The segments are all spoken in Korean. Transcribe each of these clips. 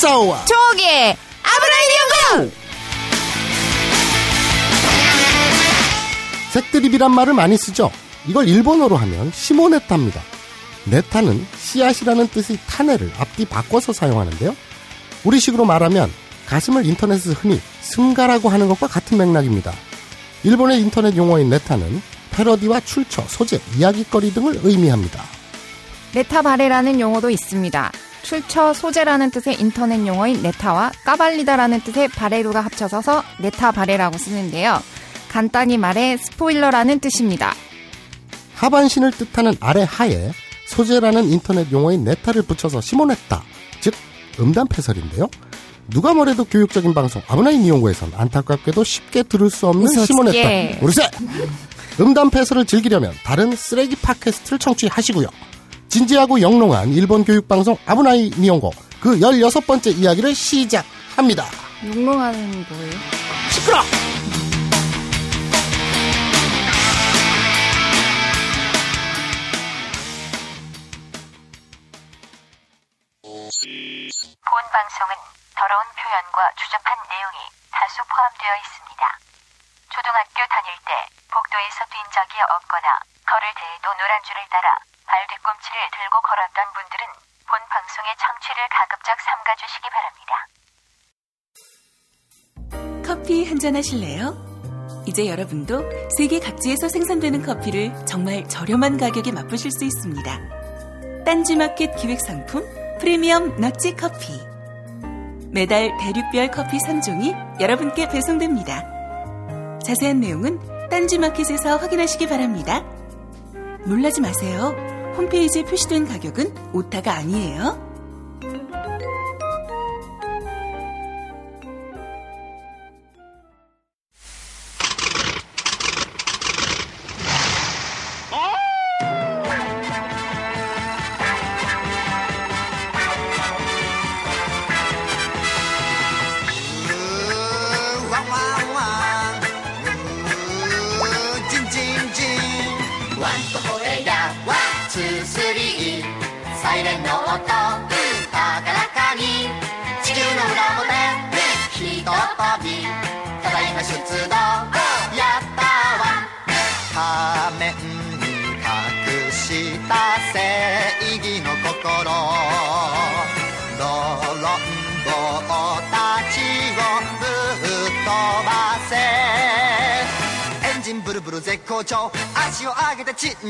어서와 초기의 아브라함 연구! 색드립이란 말을 많이 쓰죠. 이걸 일본어로 하면 시모네타입니다. 네타는 씨앗이라는 뜻의 타네를 앞뒤 바꿔서 사용하는데요. 우리식으로 말하면 가슴을 인터넷에서 흔히 승가라고 하는 것과 같은 맥락입니다. 일본의 인터넷 용어인 네타는 패러디와 출처, 소재, 이야기거리 등을 의미합니다. 네타바레라는 용어도 있습니다. 출처, 소재라는 뜻의 인터넷 용어인 네타와 까발리다라는 뜻의 바레루가 합쳐져서 네타 바레라고 쓰는데요. 간단히 말해 스포일러라는 뜻입니다. 하반신을 뜻하는 아래 하에 소재라는 인터넷 용어인 네타를 붙여서 시모네타, 즉 음담 패설인데요. 누가 뭐래도 교육적인 방송 아브나이 니온고에선 안타깝게도 쉽게 들을 수 없는 웃었지. 시모네타. 우르세! 음담 패설을 즐기려면 다른 쓰레기 팟캐스트를 청취하시고요. 진지하고 영롱한 일본 교육방송 아브나이 니온고 그 16번째 이야기를 시작합니다. 용롱하는 거예요? 시끄러! 본 방송은 더러운 표현과 추접한 내용이 다수 포함되어 있습니다. 초등학교 다닐 때 복도에서 뛴 적이 없거나 걸을 때에도 노란 줄을 따라 발 뒤꿈치를 들고 걸었던 분들은 본 방송의 청취를 가급적 삼가주시기 바랍니다. 커피 한 잔 하실래요? 이제 여러분도 세계 각지에서 생산되는 커피를 정말 저렴한 가격에 맛보실 수 있습니다. 딴지마켓 기획상품 프리미엄 넛지 커피. 매달 대륙별 커피 3종이 여러분께 배송됩니다. 자세한 내용은 딴지마켓에서 확인하시기 바랍니다. 놀라지 마세요. 홈페이지에 표시된 가격은 오타가 아니에요. チ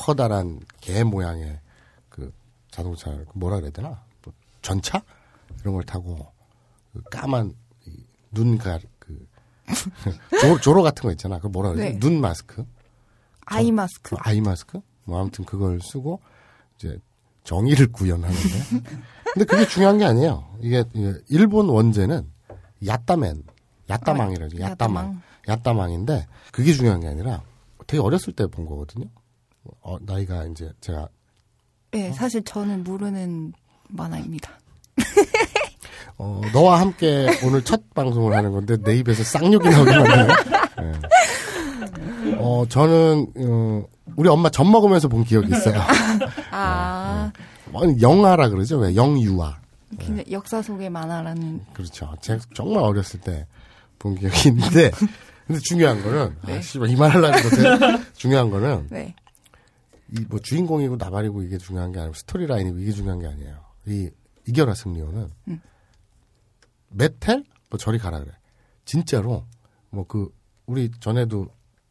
어, 커다란 개 모양의 그 자동차 그 뭐라 그래야 되나? 뭐 전차? 이런 걸 타고 그 까만 이 눈가 그 조, 조로 같은 거 있잖아. 그 뭐라 그러지? 네. 눈 마스크? 아이 마스크. 아이 마스크? 뭐 아무튼 그걸 쓰고 이제 정의를 구현하는데. 근데 그게 중요한 게 아니에요. 이게 일본 원제는 야따맨 야따망이라죠 어, 야따망. 야따망. 야따망인데 그게 중요한 게 아니라 되게 어렸을 때 본 거거든요 어, 나이가 이제 제가 네, 사실 저는 모르는 만화입니다. 어, 너와 함께 오늘 첫 방송을 하는 건데 내 입에서 쌍욕이 나오긴 하네요. 예. 어, 저는 어, 우리 엄마 젖 먹으면서 본 기억이 있어요. 아, 어, 영아라 그러죠? 왜 영유아. 근데 역사 속의 만화라는. 그렇죠. 제가 정말 어렸을 때 본 기억이 있는데 근데 중요한 거는 아, 씨발 이 말 하려는 건데 중요한 거는 네. 이 뭐 주인공이고 나발이고 이게 중요한 게 아니고 스토리 라인이고 이게 중요한 게 아니에요. 이 이겨라 승리호는 메텔 뭐 저리 가라 그래. 진짜로 뭐 그 우리 전에도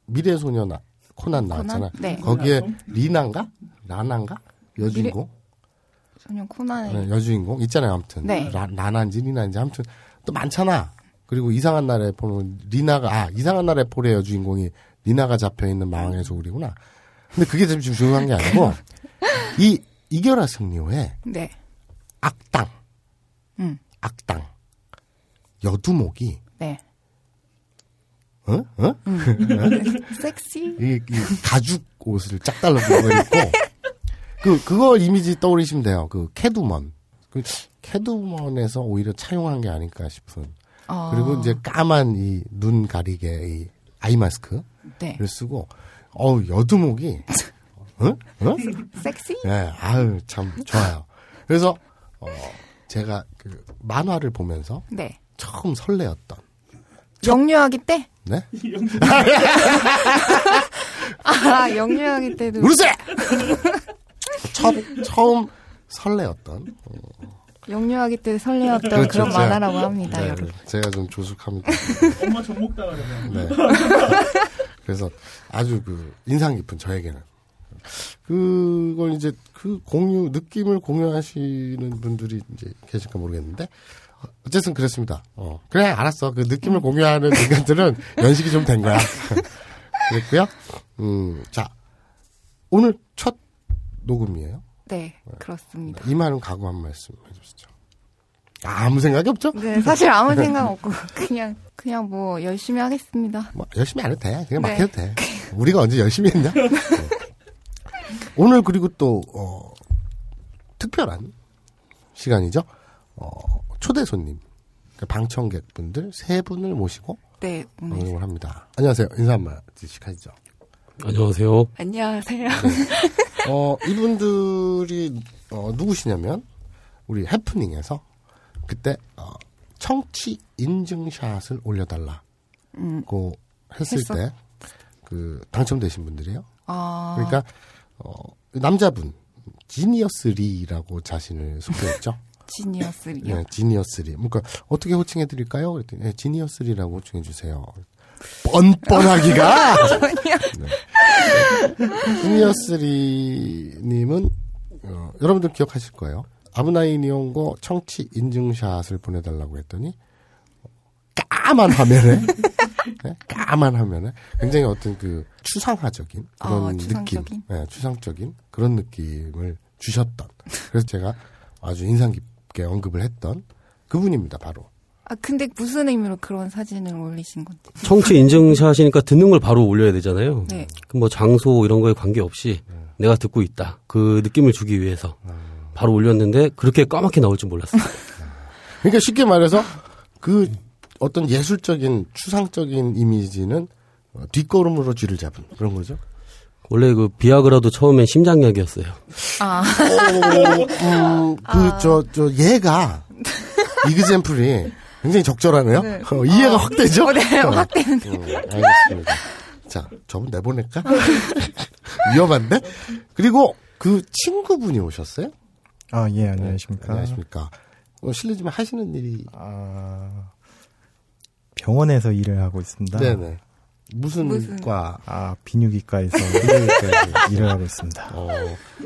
미래소녀 나, 코난 나왔잖아. 코난? 네. 거기에 리나인가 라나인가 여주인공 소년 코난의 네, 여주인공 있잖아요. 아무튼 네. 라, 라나인지 리나인지 아무튼 또 많잖아. 그리고 이상한 날에 보는 리나가 아 이상한 날에 폴의 여주인공이 리나가 잡혀 있는 망의 소울이구나. 근데 그게 지금 중요한 게 아니고 이 이겨라 승리호의 네. 악당 음. 악당 여두목이 네. 어? 어? 섹시. 이, 이 가죽 옷을 짝 달라붙는 거 입고 그 그거 이미지 떠올리시면 돼요. 그 캐두먼. 그 캐두먼에서 오히려 차용한 게 아닐까 싶은. 어, 그리고 이제 까만 이 눈 가리개 이 아이 마스크를 네. 쓰고 어우 여두목이 어? 어? 섹시? 예, 아유 참 좋아요. 그래서 어 제가 그 만화를 보면서 네. 처음 설레었던 영유아기 때? 네 아, 영유아기 때도. 우르세 첫 처음 설레었던 영유아기 때 설레었던 그렇죠. 그런 제가- 만화라고 합니다, 네, 여러분. 제가 좀 조숙합니다. 엄마 종목 당하잖아요. 네. 그래서 아주 그 인상 깊은 저에게는 그걸 이제 그 공유 느낌을 공유하시는 분들이 이제 계실까 모르겠는데 어쨌든 그렇습니다. 어 그래 알았어 그 느낌을 공유하는 인간들은 연식이 좀 된 거야. 그랬고요. 음 자 오늘 첫 녹음이에요. 네, 그렇습니다. 이만은 각오 한 말씀 해주시죠. 아무 생각이 없죠? 네, 사실 아무 생각 없고, 그냥, 그냥 뭐, 열심히 하겠습니다. 뭐 열심히 안 해도 돼. 그냥 막 네. 해도 돼. 우리가 언제 열심히 했냐? 네. 오늘 그리고 또 어, 특별한 시간이죠. 어, 초대 손님, 그 방청객분들 세 분을 모시고 네. 방송을 합니다. 안녕하세요. 인사 한 마디씩 하시죠. 안녕하세요. 안녕하세요. 어, 이분들이 어, 누구시냐면 우리 해프닝에서 그때 어, 청취 인증샷을 올려달라고 했을 했었- 때그 당첨되신 분들이에요. 아, 그러니까 어, 남자분 지니어스리라고 자신을 소개했죠. 지니어스리요. 네, 지니어스리. 그러니까 어떻게 호칭해 드릴까요? 그랬더니 네, 지니어스리라고 호칭해 주세요. 뻔뻔하기가. 네. 지니어스리님은 어, 여러분들 기억하실 거예요. 아브나인 이용고 청취 인증샷을 보내달라고 했더니 까만 화면에 네? 까만 화면에 굉장히 어떤 그 추상화적인 그런 어, 느낌, 추상적인? 네, 추상적인 그런 느낌을 주셨던. 그래서 제가 아주 인상 깊게 언급을 했던 그분입니다, 바로. 아, 근데 무슨 의미로 그런 사진을 올리신 건지. 청취 인증샷이니까 듣는 걸 바로 올려야 되잖아요. 네. 그뭐 장소 이런 거에 관계 없이 내가 듣고 있다. 그 느낌을 주기 위해서 바로 올렸는데 그렇게 까맣게 나올 줄 몰랐어요. 그러니까 쉽게 말해서 그 어떤 예술적인 추상적인 이미지는 어, 뒷걸음으로 쥐를 잡은 그런 거죠. 원래 그 비아그라도 처음엔 심장약이었어요. 아, 음, 그, 저, 저, 얘가, 이그젠플이 굉장히 적절하네요. 네. 어, 이해가 확 되죠? 어, 네, 어. 확 되는데. 음, 알겠습니다. 자, 저분 내보낼까? 위험한데? 그리고 그 친구분이 오셨어요? 아, 예, 안녕하십니까. 안녕하십니까. 어, 실례지만 하시는 일이, 아, 병원에서 일을 하고 있습니다. 네네. 무슨, 무슨- 과, 아, 비뇨기과에서 일을 하고 있습니다. 어,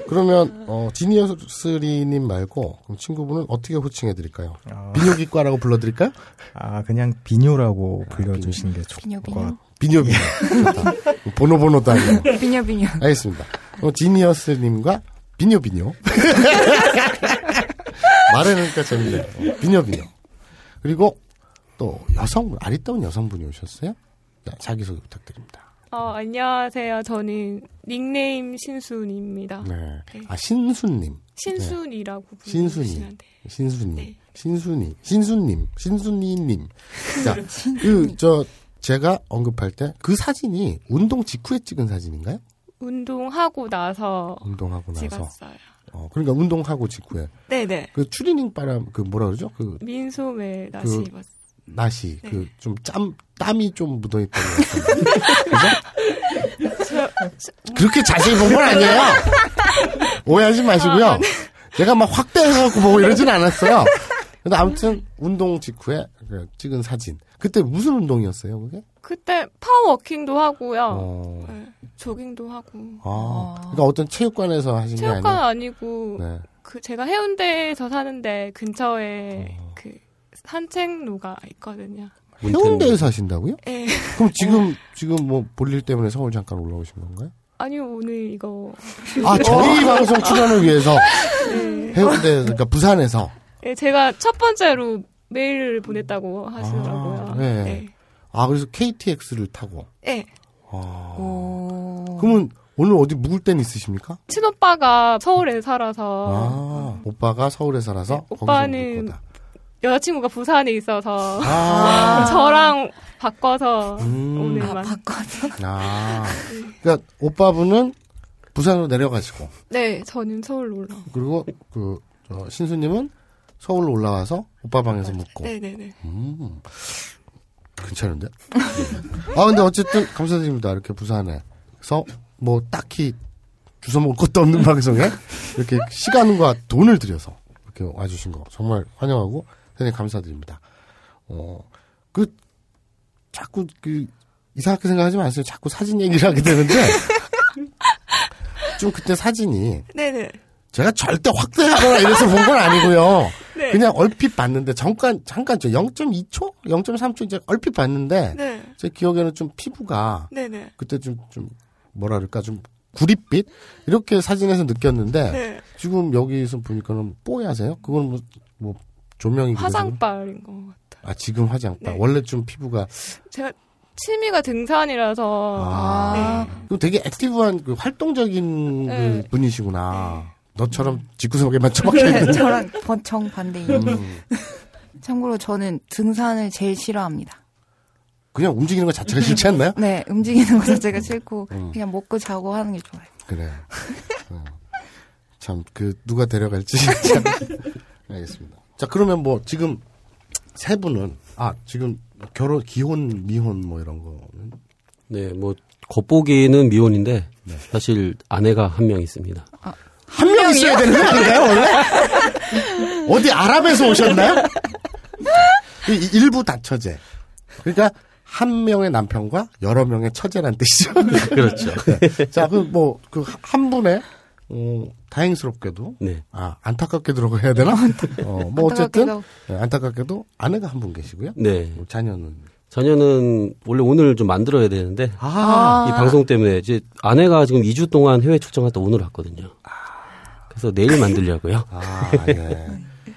그러면, 어, 지니어스리님 말고, 그럼 친구분은 어떻게 호칭해드릴까요? 아, 비뇨기과라고 불러드릴까요? 아, 그냥 비뇨라고 불러주시는 게 좋을 비뇨, 것 비뇨. 같아요. 비뇨비뇨. 번호번호도 아니고. 비녀. 알겠습니다. 어, 지니어스님과 비뇨비뇨. 말해놓으니까 재밌네요. 어, 비뇨비뇨. 그리고 또 여성분, 아리따운 여성분이 오셨어요? 자, 자기소개 부탁드립니다. 어, 안녕하세요. 저는 닉네임 신순입니다. 네. 아, 신순님. 신순이라고 신순이. 부르시면 돼요. 신순님. 네. 신순이. 신순님. 신순이님. 자, 그, 저, 제가 언급할 때 그 사진이 운동 직후에 찍은 사진인가요? 운동하고 나서 운동하고 나서. 찍었어요. 어, 그러니까 운동하고 직후에. 네네. 그 추리닝 바람, 그 뭐라 그러죠? 그 민소매 다시 그- 입었어요. 나시, 네. 그좀 짬, 땀이 좀 묻어 있던 것 같은데. 그죠? 그렇게 자세히 본 건 아니에요. 오해하지 마시고요. 아, 네. 제가 막 확대해갖고 보고 이러진 않았어요. 근데 아무튼 운동 직후에 그 찍은 사진. 그때 무슨 운동이었어요, 그게? 그때 파워워킹도 하고요. 어. 네, 조깅도 하고. 아, 그러니까 어떤 체육관에서 하신 게 체육관 아니라. 아니고 네. 그 제가 해운대에서 사는데 근처에 어. 그 산책로가 있거든요. 해운대에서 하신다고요? 예. 그럼 지금, 지금 뭐 볼일 때문에 서울 잠깐 올라오신 건가요? 아니요 오늘 이거 아, 저희 방송 출연을 위해서 네. 해운대, 그러니까 부산에서. 예, 제가 첫 번째로 메일을 보냈다고 하시더라고요. 아, 네. 네. 아, 그래서 KTX를 타고. 네. 아. 오. 그러면 오늘 어디 묵을 데는 있으십니까? 친오빠가 서울에 살아서 아, 오빠가 서울에 살아서 네, 오빠는. 여자친구가 부산에 있어서 아, 저랑 바꿔서 음. 아, 오늘만. 바꿔서. 아. 그러니까 오빠분은 부산으로 내려가시고 네, 저는 서울로 올라. 그리고 그 저, 신수님은 서울로 올라와서 오빠 방에서 묵고. 네네네. 음, 괜찮은데? 아, 근데 어쨌든 감사드립니다. 이렇게 부산에서 뭐 딱히 주워 먹을 것도 없는 방송에 이렇게 시간과 돈을 들여서 이렇게 와주신 거 정말 환영하고 대단히 감사드립니다. 어, 그, 자꾸 그, 이상하게 생각하지 마세요. 자꾸 사진 얘기를 하게 되는데 좀 그때 사진이 네네. 제가 절대 확대하거나 이래서 본 건 아니고요. 네. 그냥 얼핏 봤는데 잠깐 잠깐 저 0.2초, 0.3초 이제 얼핏 봤는데 네. 제 기억에는 좀 피부가 네네. 그때 좀좀 뭐라 그럴까 좀 구릿빛 이렇게 사진에서 느꼈는데 네. 지금 여기서 보니까는 뽀얗세요? 그건 뭐, 뭐 조명이 화장빨인 것 같아요. 아 지금 화장빨 네. 원래 좀 피부가 제가 취미가 등산이라서 아, 그럼 되게 액티브한 그 활동적인 네. 그 분이시구나. 너처럼 직구석에만 처박혀 있는. 저랑 번- 정반대인. 음. 참고로 저는 등산을 제일 싫어합니다. 그냥 움직이는 것 자체가 싫지 않나요? 네, 움직이는 것 자체가 싫고 음. 그냥 먹고 자고 하는 게 좋아요. 그래. 어. 참, 그, 누가 데려갈지. 참. 알겠습니다. 자, 그러면 뭐, 지금, 세 분은, 아, 지금, 결혼, 기혼, 미혼, 뭐, 이런 거는. 네, 뭐 겉보기는 미혼인데 네. 사실 아내가 한 명 있습니다. 한 명 있어야 되는 거 아닌가요, 원래? 어디 아랍에서 오셨나요? 이- 일부 다처제. 그러니까, 한 명의 남편과 여러 명의 처제란 뜻이죠. 그렇죠. 자, 그, 뭐, 그, 한 분의, 어, 다행스럽게도, 네. 아, 안타깝게도라고 해야 되나? 어, 뭐, 어쨌든, 안타깝게도. 네, 안타깝게도 아내가 한 분 계시고요. 네. 뭐 자녀는. 자녀는 원래 오늘 좀 만들어야 되는데 아, 이 방송 때문에 이제 아내가 지금 2주 동안 해외 출장 갔다 오늘 왔거든요. 그래서 내일 만들려고요. 아, 네.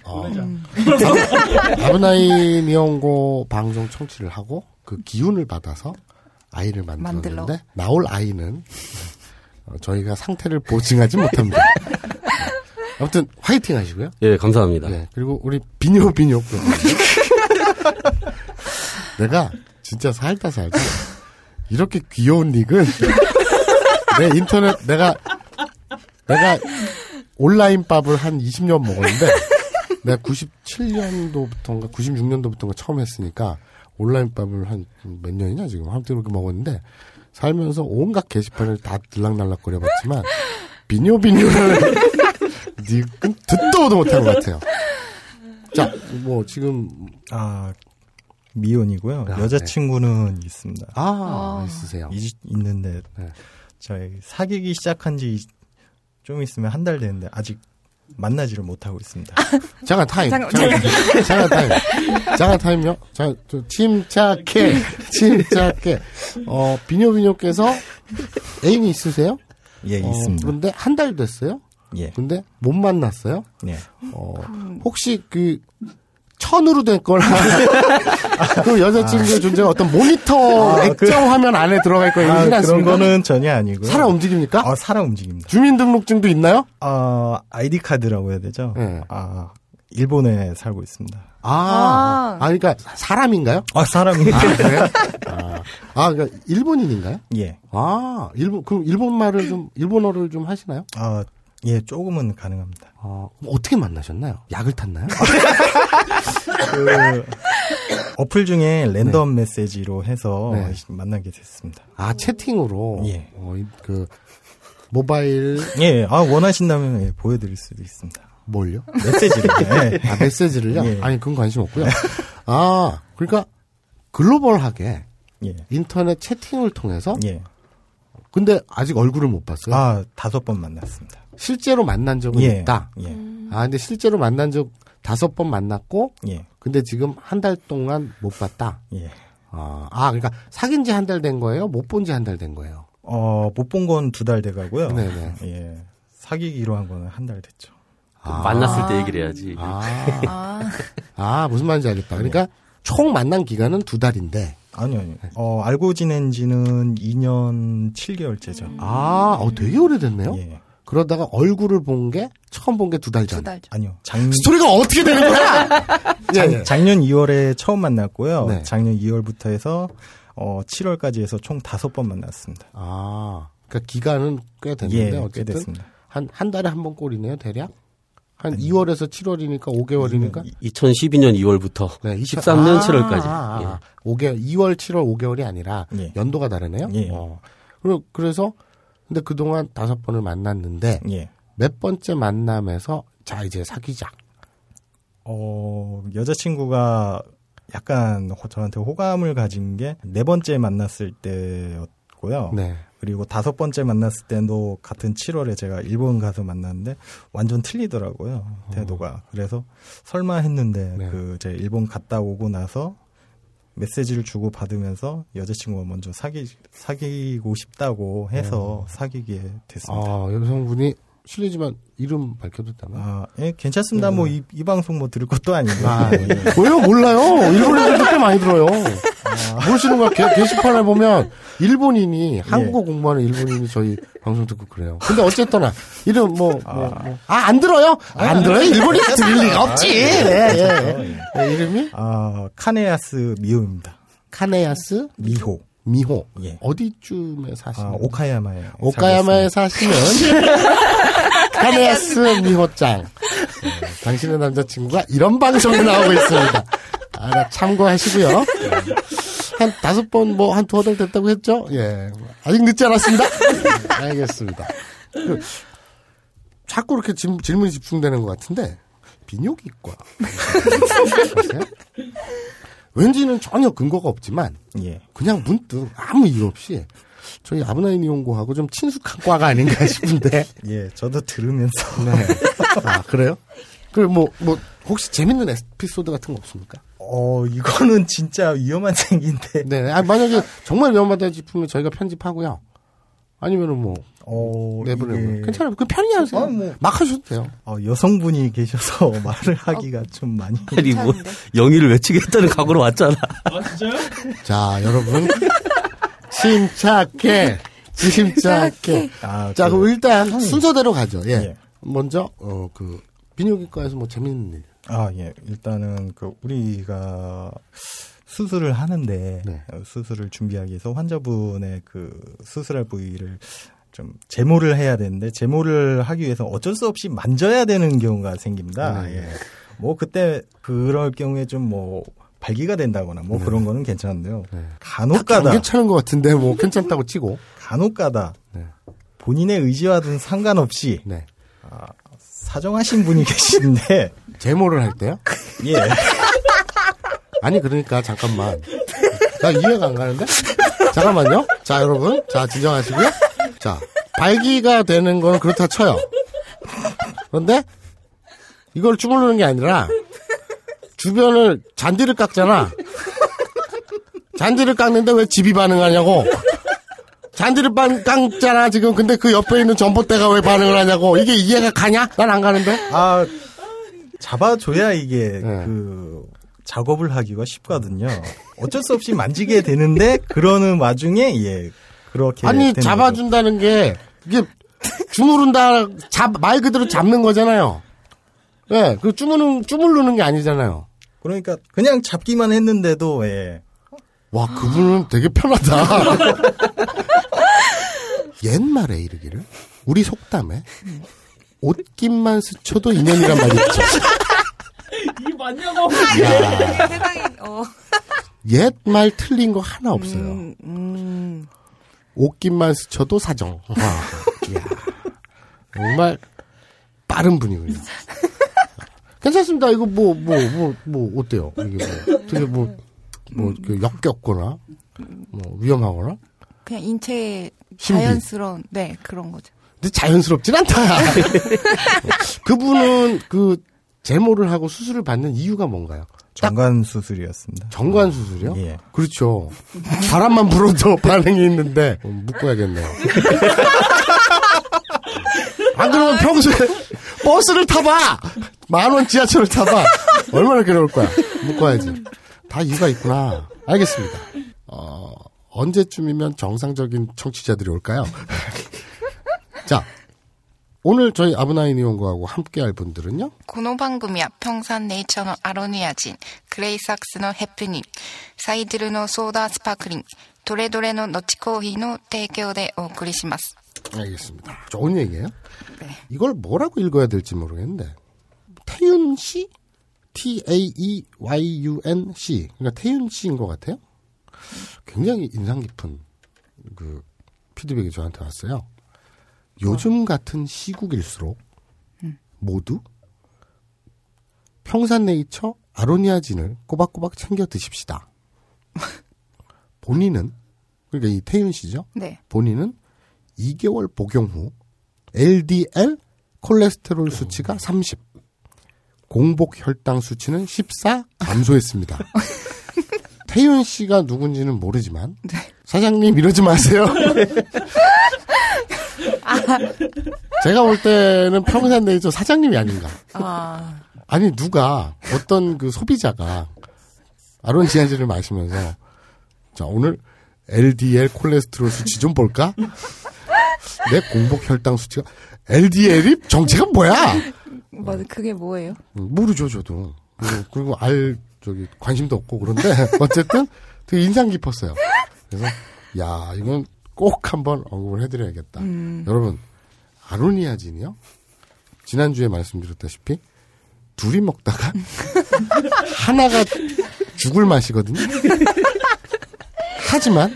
어, 아브나이 니온고 방송 청취를 하고 그 기운을 받아서 아이를 만들었는데 만들러. 나올 아이는 어, 저희가 상태를 보증하지 못합니다. 아무튼 화이팅 하시고요. 예, 감사합니다. 네, 그리고 우리 비뇨 비뇨 내가 진짜 살다 살다 이렇게 귀여운 닉은 내 인터넷 내가 내가 온라인 밥을 한 20년 먹었는데 내가 97년도부터인가 96년도부터인가 처음 했으니까 온라인 밥을 한 몇 년이냐 지금 아무튼 그렇게 먹었는데 살면서 온갖 게시판을 다 들락날락 거려봤지만 비뇨 비뇨라는 닉은 듣도 보도 못한 것 같아요. 자, 뭐 지금 아, 미혼이고요. 아, 여자친구는 있습니다. 아, 있으세요. 이- 있는데 네. 저희 사귀기 시작한 지 좀 있으면 한달 됐는데 아직 만나지를 못하고 있습니다. 잠깐 타임. 잠깐, 잠깐, 잠깐 타임. 잠깐 타임요. 자, 저 침착해. 침착해. 어, 비뇨비뇨께서 애인이 있으세요? 예, 어, 있습니다. 그런데 한 달 됐어요? 예, 근데 못 만났어요? 예. 어, 혹시 그 천으로 된 거나 그 여자친구의 존재가 어떤 모니터 액정 화면 안에 들어가 있고 아, 그런 않습니까? 거는 전혀 아니고요. 살아 움직입니까? 아, 살아 움직입니다. 주민등록증도 있나요? 아, 아이디 카드라고 해야 되죠? 네. 아, 일본에 살고 있습니다. 아, 아, 그러니까 사람인가요? 아, 사람이. 아? 아, 아, 그러니까 일본인인가요? 예. 아, 일본, 그럼 일본 말을 좀, 일본어를 좀 하시나요? 아, 예, 조금은 가능합니다. 아, 어떻게 만나셨나요? 약을 탔나요? 그, 어플 중에 랜덤 메시지로 해서 네. 만나게 됐습니다. 아, 채팅으로? 예. 어, 이- 그, 모바일, 예, 아, 원하신다면 예, 보여드릴 수도 있습니다. 뭘요? 메시지를. 예. 아, 메시지를요? 예. 아니, 그건 관심 없고요. 아, 그러니까, 글로벌하게 예. 인터넷 채팅을 통해서, 예. 근데 아직 얼굴을 못 봤어요. 아, 다섯 번 만났습니다. 실제로 만난 적은 예. 있다. 예. 아, 근데 실제로 만난 적 다섯 번 만났고, 예. 근데 지금 한 달 동안 못 봤다. 예. 아, 아, 그러니까 사귄 지 한 달 된 거예요? 못 본 지 한 달 된 거예요? 어, 못 본 건 두 달 돼가고요. 네네. 예. 사귀기로 한 거는 한 달 됐죠. 아. 만났을 때 얘기를 해야지. 아, 아, 아, 무슨 말인지 알겠다. 그러니까 총 만난 기간은 두 달인데, 아니요, 아니요. 어, 알고 지낸 지는 2년 7개월째죠. 아, 어, 되게 오래됐네요? 예. 그러다가 얼굴을 본 게, 처음 본 게 두 달 전. 두 달 전. 아니요. 작, 스토리가 어떻게 되는 거야? 예, 예. 작년 2월에 처음 만났고요. 네. 작년 2월부터 해서 어, 7월까지 해서 총 다섯 번 만났습니다. 아, 그러니까 기간은 꽤 됐는데, 예, 꽤 어쨌든. 됐습니다. 한, 한 달에 한 번 꼴이네요, 대략? 한 2월에서 7월이니까 5개월이니까? 2012년 2월부터 네, 20 13년 아, 7월까지. 아, 예. 아, 5개월, 2월, 7월, 5개월이 아니라 예. 연도가 다르네요. 예. 어. 그리고 그래서 근데 그동안 다섯 번을 만났는데 예. 몇 번째 만남에서 자 이제 사귀자. 어, 여자친구가 약간 호- 저한테 호감을 가진 게 네 번째 만났을 때였고요. 네. 그리고 다섯 번째 만났을 때도 같은 7월에 제가 일본 가서 만났는데 완전 틀리더라고요. 태도가. 그래서 설마 했는데 네. 그제 일본 갔다 오고 나서 메시지를 주고 받으면서 여자친구가 먼저 사귀 사귀고 싶다고 해서 사귀게 됐습니다. 아 여성분이 실례지만 이름 밝혀도 되나? 아, 예, 괜찮습니다. 뭐, 이, 이 방송 뭐 들을 것도 아니고. 아, 예. 왜요? 몰라요. 일본 애들도 꽤 많이 들어요. 모르시는 거야. 게, 게시판에 보면 일본인이 한국어 공부하는 일본인이 저희 방송 듣고 그래요. 근데 어쨌거나 이름 뭐, 뭐, 뭐. 아, 안 들어요? 안 들어요? 일본인이 들을 리가 없지. 예, 예. 예, 이름이 아, 카네야스 미호입니다. 카네야스 미호. 미호. 예. 어디쯤에 사시는 아? 오카야마에. 오카야마에 사시는 카네야스 미호짱. 네, 당신의 남자친구가 이런 방송에 나오고 있습니다. 알아 참고하시고요. 한 다섯 번 뭐 한 두어 달 됐다고 했죠? 예. 아직 늦지 않았습니다. 네, 알겠습니다. 그, 자꾸 이렇게 질, 질문이 집중되는 것 같은데 비뇨기과. 왠지는 전혀 근거가 없지만. 예. 그냥 문득 아무 이유 없이 저희 아브나인 이용고하고 좀 친숙한 과가 아닌가 싶은데. 예, 저도 들으면서. 네. 아, 그래요? 그, 뭐, 뭐, 혹시 재밌는 에피소드 같은 거 없습니까? 어, 이거는 진짜 위험한 얘기인데. 네. 아, 만약에 정말 위험하다 싶으면 저희가 편집하고요. 아니면은 뭐, 어, 내보내고. 이게- 괜찮아요. 그 편히 하세요. 아, 뭐. 막 하셔도 돼요. 어, 여성분이 계셔서 말을 하기가 좀 많이. 아니 뭐? 영희를 외치겠다는 각오로 왔잖아. 아 진짜요? 자, 여러분. 침착해. 침착해. 아, 자, 그- 그럼 일단 순서대로 가죠. 예. 예. 먼저, 어, 그, 비뇨기과에서 뭐 재밌는 일. 아, 예. 일단은 그 우리가 수술을 하는데 네. 어, 수술을 준비하기 위해서 환자분의 그 수술할 부위를 좀 제모를 해야 되는데 제모를 하기 위해서 어쩔 수 없이 만져야 되는 경우가 생깁니다. 네. 예. 뭐 그때 그럴 경우에 좀 뭐 발기가 된다거나 뭐 그런 거는 괜찮은데요. 네. 안 간혹가다 괜찮은 것 같은데, 뭐, 괜찮다고 치고. 간혹가다 네. 본인의 의지와는 상관없이 네. 사정하신 분이 계신데 제모를 할 때요? 예. 아니, 그러니까, 잠깐만. 나 이해가 안 가는데? 잠깐만요. 자, 여러분. 자, 진정하시고요. 자, 발기가 되는 거는 그렇다 쳐요. 그런데, 이걸 주물르는 게 아니라, 주변을 잔디를 깎잖아. 잔디를 깎는데 왜 집이 반응하냐고. 잔디를 빤- 깎잖아, 지금. 근데 그 옆에 있는 전봇대가 왜 반응을 하냐고. 이게 이해가 가냐? 난 안 가는데? 아 잡아줘야 이게 네. 그 작업을 하기가 쉽거든요. 어쩔 수 없이 만지게 되는데 그러는 와중에 예 그렇게 아니 잡아준다는 게 이게 주무른다 잡 말 그대로 잡는 거잖아요. 예, 그 주무는 주물르는 게 아니잖아요. 그러니까 그냥 잡기만 했는데도 예 와 그분은 되게 편하다. 옛말에 이르기를 우리 속담에 옷깃만 스쳐도 인연이란 말이 있죠. 이게 맞냐고. 야, 세상에, 어. 옛말 틀린 거 하나 없어요. 음, 음. 옷깃만 스쳐도 사정. 와, 이야, 정말 빠른 분이군요. 괜찮습니다. 이거 뭐, 뭐, 뭐, 뭐, 어때요? 이게 뭐, 되게 뭐, 뭐, 그 역겹거나, 뭐, 위험하거나. 그냥 인체의. 자연스러운, 네, 그런 거죠. 근데 자연스럽진 않다. 그분은 그, 제모를 하고 수술을 받는 이유가 뭔가요? 정관 수술이었습니다. 정관 수술이요? 예. 그렇죠. 바람만 불어도 반응이 있는데 어, 묶어야겠네요. 안 그러면 평소에 버스를 타봐! 만 원 지하철을 타봐! 얼마나 괴로울 거야. 묶어야지. 다 이유가 있구나. 알겠습니다. 어, 언제쯤이면 정상적인 청취자들이 올까요? 자, 오늘 저희 아브나인 이용거하고 함께할 분들은요. 고노방금이야 평산 네이처노 아로니아진, 그레이삭스노 해프닝, 사이드르노 소다 스파클링, 도레도레노 너치코히노 대교대 어, 오크리시마스. 알겠습니다. 좋은 얘기예요. 네. 이걸 뭐라고 읽어야 될지 모르겠는데 태윤 씨, T A E Y U N C 그러니까 태윤 씨인 것 같아요. 굉장히 인상 깊은 그 피드백이 저한테 왔어요. 요즘 같은 시국일수록 모두 평산네이처 아로니아진을 꼬박꼬박 챙겨 드십시다. 본인은 그러니까 이 태윤 씨죠. 네. 본인은 2개월 복용 후 LDL 콜레스테롤 수치가 30, 공복 혈당 수치는 14 감소했습니다. 태윤 씨가 누군지는 모르지만 사장님 이러지 마세요. 제가 볼 때는 평산 네이처 사장님이 아닌가. 아, 아니 누가 어떤 그 소비자가 아론 지안지를 마시면서 자 오늘 LDL 콜레스테롤 수치 좀 볼까? 내 공복 혈당 수치가 LDL이 정체가 뭐야? 뭐 그게 뭐예요? 음, 모르죠 저도 그리고, 그리고 알 저기 관심도 없고 그런데 어쨌든 되게 인상 깊었어요. 그래서 야 이건 꼭 한번 언급을 해드려야겠다. 여러분 아로니아진이요? 지난주에 말씀드렸다시피 둘이 먹다가 하나가 죽을 맛이거든요. 하지만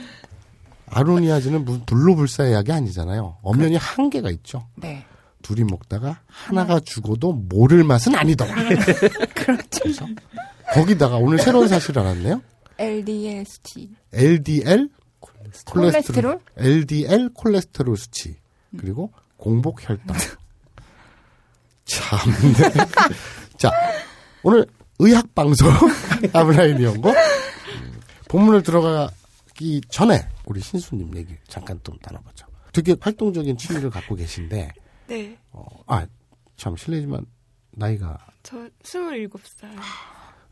아로니아진은 무슨 불로불사의 약이 아니잖아요. 엄연히 한계가 있죠. 네. 둘이 먹다가 하나가 죽어도 모를 맛은 아니더라. 그렇죠. 거기다가 오늘 새로운 사실을 알았네요. LDST. LDL 콜레스테롤? LDL 콜레스테롤 수치 그리고 공복 혈당. 참. 네. 자 오늘 의학 방송 아브라인 연구 음, 본문을 들어가기 전에 우리 신수님 얘기 잠깐 좀 나눠보죠. 되게 활동적인 취미를 갖고 계신데 네. 어, 아 참 실례지만 나이가 저 27살.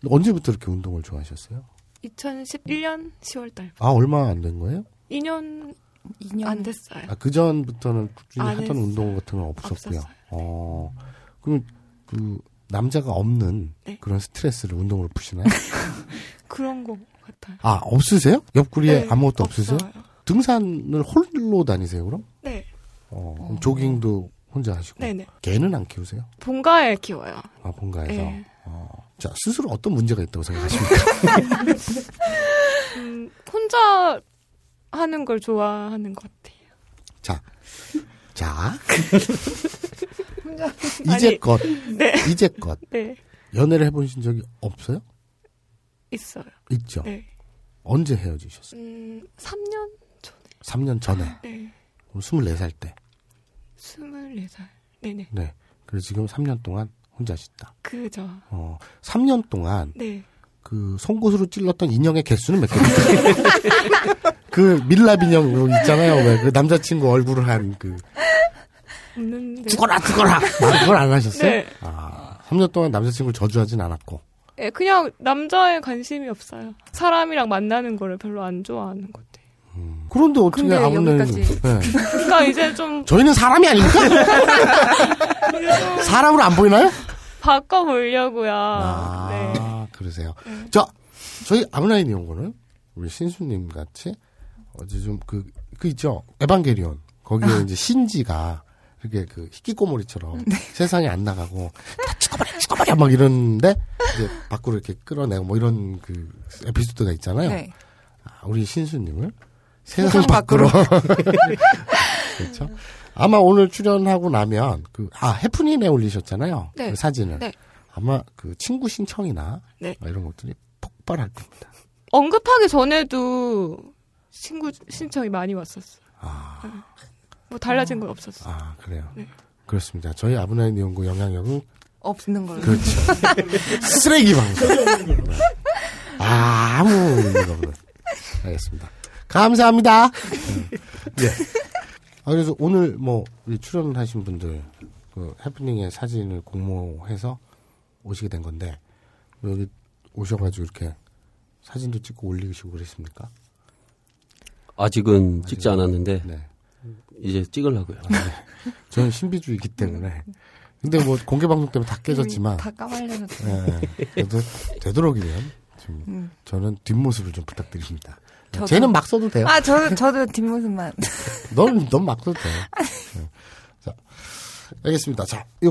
언제부터 이렇게 운동을 좋아하셨어요? 2011년 10월 달. 아 얼마 안 된 거예요? 2년 2년 안 됐어요. 아, 그 전부터는 꾸준히 안 하던 했어요. 운동 같은 건 없었고요. 없었어요. 어, 그럼 그 남자가 없는 네. 그런 스트레스를 운동으로 푸시나요? 그런 거 같아요. 아 없으세요? 옆구리에 네, 아무것도 없으세요? 없어요. 등산을 홀로 다니세요 그럼? 네. 어, 그럼 조깅도 혼자 하시고. 네네. 개는 안 키우세요? 본가에 키워요. 아 본가에서. 네. 어, 자 스스로 어떤 문제가 있다고 생각하십니까? 음, 혼자 하는 걸 좋아하는 것 같아요. 자, 자 이제껏 네. 이제껏 네. 연애를 해보신 적이 없어요? 있어요. 있죠. 네. 언제 헤어지셨어요? 음, 3년 전에. 3년 전에. 네. 그럼 24살 때. 24살. 네네. 네. 그래서 지금 3년 동안 혼자시다. 그죠. 어, 3년 동안 네. 그 송곳으로 찔렀던 인형의 개수는 몇 개입니까? 그 밀랍 인형 요 있잖아요. 왜 그 남자친구 얼굴을 한 그 없는데. 죽어라 죽어라. 아, 그걸 안 하셨어요? 네. 아, 3년 동안 남자친구를 저주하진 않았고. 예, 그냥 남자에 관심이 없어요. 사람이랑 만나는 거를 별로 안 좋아하는 것 같아요. 그런데 어떻게 여기까지. 네. 그러니까 이제 좀 저희는 사람이 아닙니까? 사람으로 안 보이나요? 바꿔 보려고요. 아, 네. 그러세요. 네. 자, 저희 아브나인 연구는 우리 신수님 같이 어제 좀 그, 그 있죠. 에반게리온. 거기에 아. 이제 신지가 이렇게 그 희귀꼬머리처럼 네. 세상에 안 나가고 다 죽어버려, 죽어버려 막 이러는데 이제 밖으로 이렇게 끌어내고 뭐 이런 그 에피소드가 있잖아요. 네. 아, 우리 신수님을 세상, 세상 밖으로. 그렇죠. 아마 오늘 출연하고 나면 그, 아, 해프닝에 올리셨잖아요. 네. 그 사진을. 네. 아마 그 친구 신청이나 네. 뭐 이런 것들이 폭발할 겁니다. 언급하기 전에도 친구 신청이 많이 왔었어요. 아, 뭐 달라진 건 없었어요. 아 그래요. 네. 그렇습니다. 저희 아브나인 연구 영향력은 없는 걸로. 그렇죠. 쓰레기 방송. 네. 아무 의미가 없는. 알겠습니다. 감사합니다. 네. 예. 아, 그래서 오늘 뭐, 우리 출연하신 분들, 그 해프닝의 사진을 공모해서 오시게 된 건데 여기 오셔가지고 이렇게 사진도 찍고 올리시고 그랬습니까? 아직은 찍지 않았는데 네. 이제 찍으려고요. 저는 신비주의이기 때문에. 근데 뭐 공개 방송 때문에 다 깨졌지만 다 까발려서. 예, 그래도 되도록이면 좀 음. 저는 뒷모습을 좀 부탁드립니다. 저도. 쟤는 막 써도 돼요. 아, 저도, 저도 뒷모습만. 넌, 넌 막 써도 돼. 네. 자, 알겠습니다. 자, 이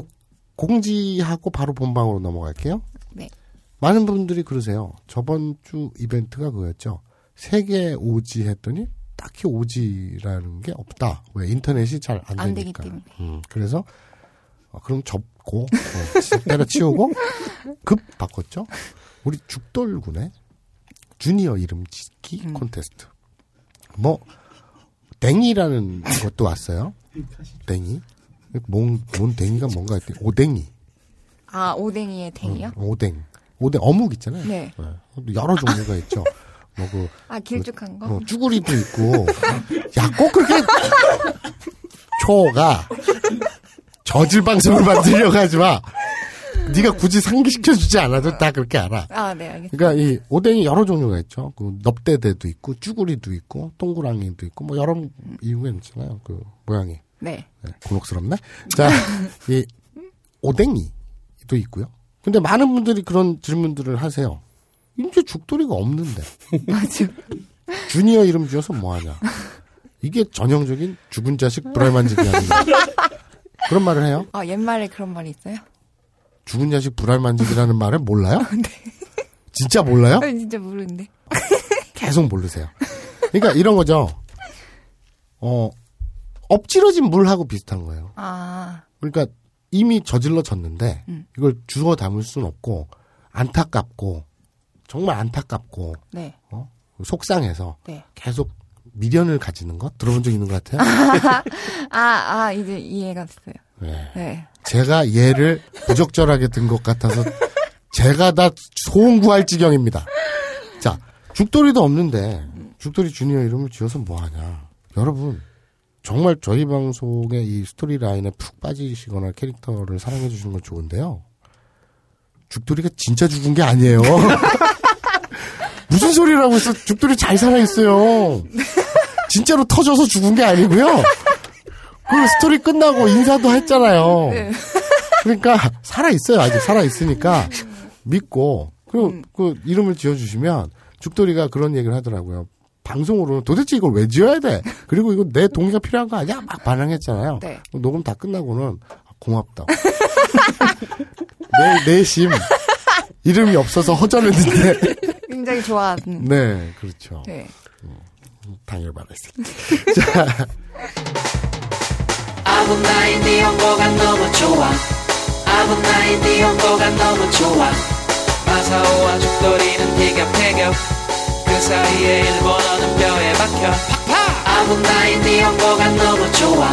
공지하고 바로 본방으로 넘어갈게요. 네. 많은 분들이 그러세요. 저번 주 이벤트가 그거였죠. 세계 오지 했더니 딱히 오지라는 게 없다. 왜 인터넷이 잘안안 되기 되니까. 때문에. 음, 그래서 어, 그럼 접고 어, 치- 때려치우고 급 바꿨죠. 우리 죽돌군의 주니어 이름 짓기 음. 콘테스트. 뭐 댕이라는 것도 왔어요. 댕이. 뭔, 뭔 댕이가 뭔가 했더니 오댕이. 아, 오뎅이의 댕이요? 음, 오댕. 오뎅 어묵 있잖아요. 네. 여러 종류가 있죠. 뭐 그, 아, 길쭉한 거? 어, 쭈구리도 있고. 야, 꼭 그렇게 초가 저질 방송을 만들려고 하지 마. 네가 굳이 상기시켜 주지 않아도 다 그렇게 알아. 아, 네, 알겠습니다. 그러니까 이 오뎅이 여러 종류가 있죠. 그 넙대대도 있고 쭈구리도 있고 동그랑이도 있고 뭐 여러 이유가 있잖아요. 그 모양이. 네. 네, 곤혹스럽네. 자, 이 오뎅이도 있고요. 근데 많은 분들이 그런 질문들을 하세요. 이제 죽돌이가 없는데. 맞아. 주니어 이름 지어서 뭐하냐. 이게 전형적인 죽은 자식 불알만지기 아닌가. 그런 말을 해요. 아, 옛말에 그런 말이 있어요? 죽은 자식 불알만지기라는 말을 몰라요? 진짜 몰라요? 아, 진짜 모르는데. 계속 모르세요. 그러니까 이런 거죠. 어, 엎질러진 물하고 비슷한 거예요. 아, 그러니까 이미 저질러졌는데 음. 이걸 주워 담을 수는 없고 안타깝고 정말 안타깝고 네. 어? 속상해서 네. 계속 미련을 가지는 거 들어본 적 있는 것 같아요. 아, 아, 이제 이해가 됐어요. 네. 네. 제가 얘를 부적절하게 든 것 같아서 제가 다 소원 구할 지경입니다. 자, 죽돌이도 없는데 죽돌이 주니어 이름을 지어서 뭐하냐. 여러분, 정말 저희 방송의 이 스토리 라인에 푹 빠지시거나 캐릭터를 사랑해 주시는 건 좋은데요. 죽돌이가 진짜 죽은 게 아니에요. 무슨 하고 있어? 죽돌이 잘 살아있어요. 진짜로 터져서 죽은 게 아니고요. 그 스토리 끝나고 인사도 했잖아요. 네. 그러니까 살아 있어요. 아직 살아 있으니까 믿고 그리고 그 이름을 지어 주시면 죽돌이가 그런 얘기를 하더라고요. 방송으로는 도대체 이걸 왜 지어야 돼? 그리고 이거 내 동의가 필요한 거 아니야? 막 반항했잖아요. 네. 녹음 다 끝나고는 아, 고맙다고. 내, 내 심 이름이 없어서 허전했는데. 굉장히 좋아하는. 네, 그렇죠. 네. 당일받았을 자, 아무나인 네 연고가 너무 좋아. 아무나인 네 연고가 너무 좋아. 마사오와 죽돌이는 티격태격 그 사이에 일본어는 뼈에 박혀. 아무나인 네 연고가 너무 좋아.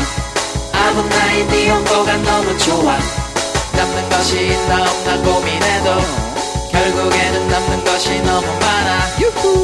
아무나인 네 연고가 너무 좋아. 남는 것이 있나 없나 고민해도 결국에는 남는 것이 너무 많아. 아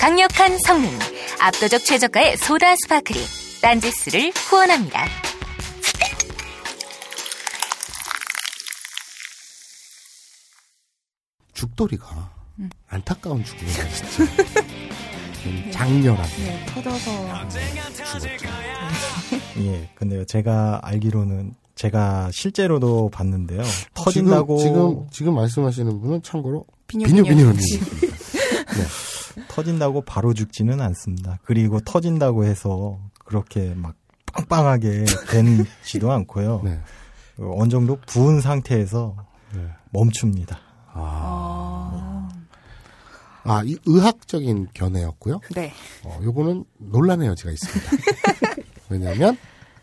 강력한 성능, 압도적 최저가의 소다 스파클이 딴지스를 후원합니다. 죽돌이가 안타까운 죽음이야, 진짜. 좀 장렬하게. 네, 터져서. 예, 근데요, 제가 알기로는 제가 실제로도 봤는데요. 터진다고. 지금, 지금, 지금 말씀하시는 분은 참고로 비뇨, 비뇨, 비뇨. 비뇨, 님. 터진다고 바로 죽지는 않습니다. 그리고 터진다고 해서 그렇게 막 빵빵하게 되지도 않고요. 네. 어, 어느 정도 부은 상태에서 네. 멈춥니다. 아. 아, 이 의학적인 견해였고요. 네. 어, 요거는 논란의 여지가 있습니다. 왜냐하면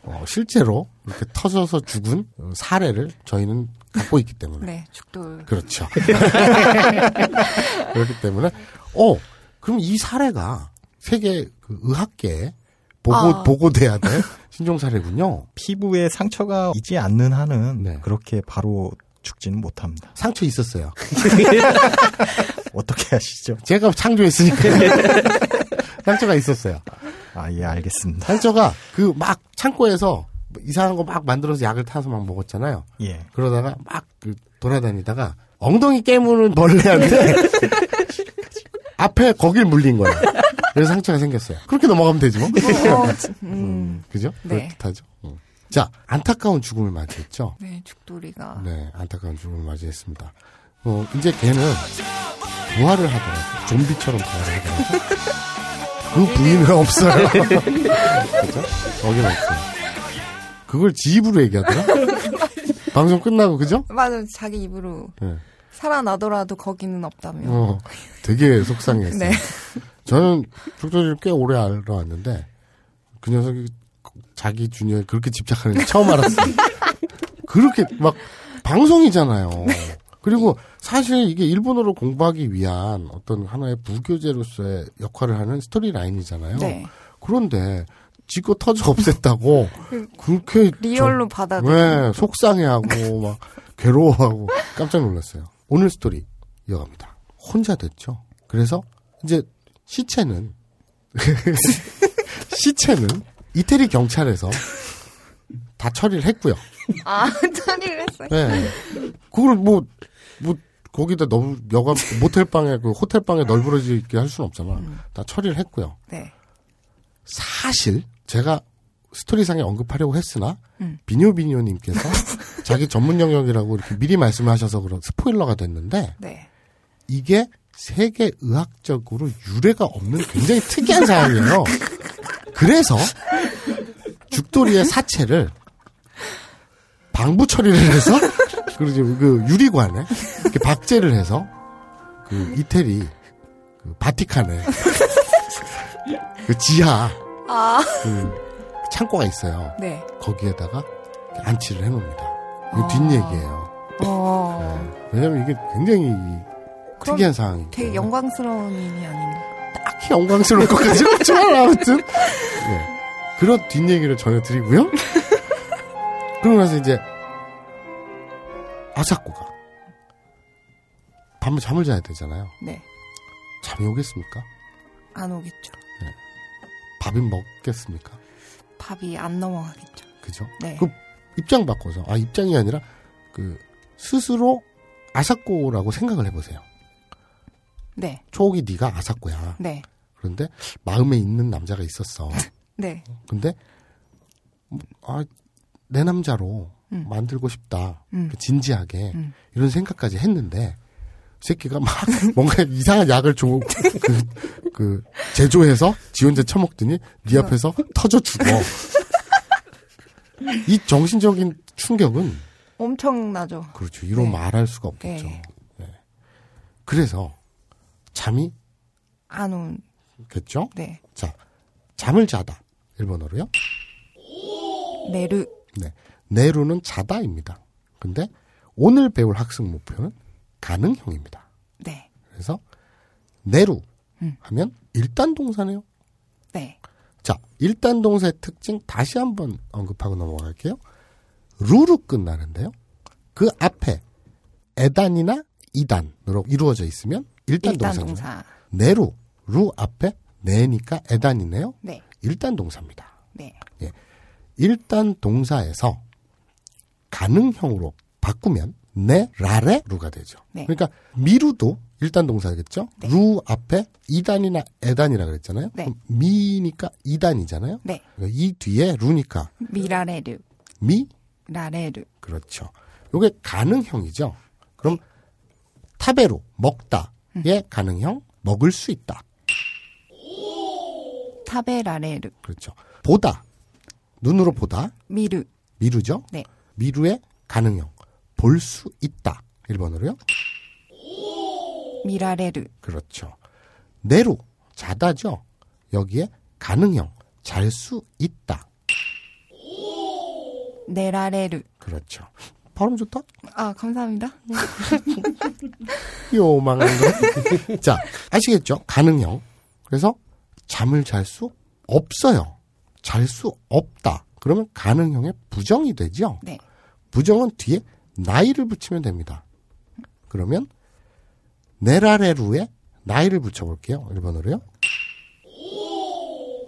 어, 실제로 이렇게 터져서 죽은 어, 사례를 저희는 갖고 있기 때문에. 네, 죽돌. 그렇죠. 그렇기 때문에, 어, 그럼 이 사례가 세계 그 의학계에 보고, 아. 보고돼야 될 신종 사례군요. 피부에 상처가 있지 않는 한은 네. 그렇게 바로 죽지는 못합니다. 상처 있었어요. 어떻게 하시죠? 제가 창조했으니까. 상처가 있었어요. 아, 예, 알겠습니다. 상처가 그 막 창고에서 뭐 이상한 거 막 만들어서 약을 타서 막 먹었잖아요. 예. 그러다가 막 그 돌아다니다가 엉덩이 깨무는 벌레한테 앞에 거길 물린 거야. 그래서 상처가 생겼어요. 그렇게 넘어가면 되지 뭐. 어, 음. 그죠? 네. 그렇듯하죠. 음. 자, 안타까운 죽음을 맞이했죠. 네, 죽돌이가. 네, 안타까운 죽음을 맞이했습니다. 어, 이제 걔는 부활을 하더라고. 좀비처럼 부활을 하더라고. 그 부인은 없어요. 그죠? 거긴 없어요. 그걸 지 입으로 얘기하더라? 방송 끝나고, 그죠? 맞아, 자기 입으로 네. 살아나더라도 거기는 없다며. 어, 되게 속상했어요. 네. 저는 죽돌이를 꽤 오래 알아왔는데, 그 녀석이 자기 주니어에 그렇게 집착하는 지 처음 알았어요. 그렇게 막 방송이잖아요. 그리고 사실 이게 일본어를 공부하기 위한 어떤 하나의 부교재로서의 역할을 하는 스토리 라인이잖아요. 네. 그런데 지거 터져 없앴다고 그렇게 리얼로 저- 받아들이고. 네, 속상해하고 막 괴로워하고 깜짝 놀랐어요. 오늘 스토리 이어갑니다. 혼자 됐죠. 그래서 이제 시체는 시체는 이태리 경찰에서 다 처리를 했고요. 아, 처리를 했어요. 네. 그걸 뭐, 뭐, 거기다 너무 여가, 모텔 방에, 그 호텔 방에 널브러지게 할 수는 없잖아. 다 처리를 했고요. 네. 사실, 제가 스토리상에 언급하려고 했으나, 음. 비뇨비뇨님께서 자기 전문 영역이라고 이렇게 미리 말씀을 하셔서 그런 스포일러가 됐는데, 네. 이게 세계 의학적으로 유래가 없는 굉장히 특이한 상황이에요. 그래서 죽돌이의 사체를 방부 처리를 해서 그리고 그 유리관에 이렇게 박제를 해서 그 이태리 그 바티칸에 그 지하 아. 그 창고가 있어요. 네. 거기에다가 안치를 해놓습니다. 아. 뒷얘기예요. 어. 왜냐면 이게 굉장히 특이한 상황이기 되게. 영광스러운 일이 아닌가. 딱히 영광스러울 것까지는 없지만 아무튼 네. 그런 뒷얘기를 전해드리고요. 그러고 나서 이제 아사코가 밤에 잠을 자야 되잖아요. 네. 잠이 오겠습니까? 안 오겠죠. 밥이 먹겠습니까? 밥이 안 넘어가겠죠. 그죠? 네. 그 입장 바꿔서 아 입장이 아니라 그 스스로 아사코라고 생각을 해보세요. 네. 초옥이 네가 아사코야. 네. 그런데 마음에 있는 남자가 있었어. 네. 근데 아, 내 남자로 음. 만들고 싶다. 음. 진지하게 음. 이런 생각까지 했는데 이 새끼가 막 뭔가 이상한 약을 줘, 그, 그 제조해서 지 혼자 처먹더니 네 앞에서 터져 죽어. 이 정신적인 충격은 엄청나죠. 그렇죠. 이로 네. 말할 수가 없겠죠. 네. 네. 그래서 잠이 안 겠죠? 네. 자, 잠을 자다. 일본어로요? 메르. 네. 내루는 자다입니다. 근데 오늘 배울 학습 목표는 가능형입니다. 네. 그래서 내루 음. 하면 일단 동사네요. 네. 자, 일단 동사의 특징 다시 한번 언급하고 넘어갈게요. 루로 끝나는데요. 그 앞에 에단이나 이단으로 이루어져 있으면 일단, 일단 동사죠. 동사. 내루, 루 앞에 내니까 에단이네요. 네. 일단 동사입니다. 네. 예. 일단 동사에서 가능형으로 바꾸면 네 라레 루가 되죠. 네. 그러니까 미루도 일단 동사겠죠. 루 앞에 이단이나 에단이라 그랬잖아요. 네. 그럼 미니까 이단이잖아요. 네. 그러니까 이 뒤에 루니까 미라레르. 미 라레르. 그렇죠. 요게 가능형이죠. 그럼 타베루 먹다의 음. 가능형 먹을 수 있다. 타베라레르. 그렇죠. 보다 눈으로 보다 미르. 미루죠. 네. 미루의 가능형 볼 수 있다. 일본어로요. 미라레르. 그렇죠. 내루 자다죠. 여기에 가능형 잘 수 있다. 네라레르. 그렇죠. 발음 좋다. 아, 감사합니다. 요망한 거. 자, 아시겠죠? 가능형. 그래서 잠을 잘 수 없어요. 잘 수 없다. 그러면 가능형의 부정이 되죠? 네. 부정은 뒤에 나이를 붙이면 됩니다. 그러면 네라레루에 나이를 붙여볼게요. 일본어로요.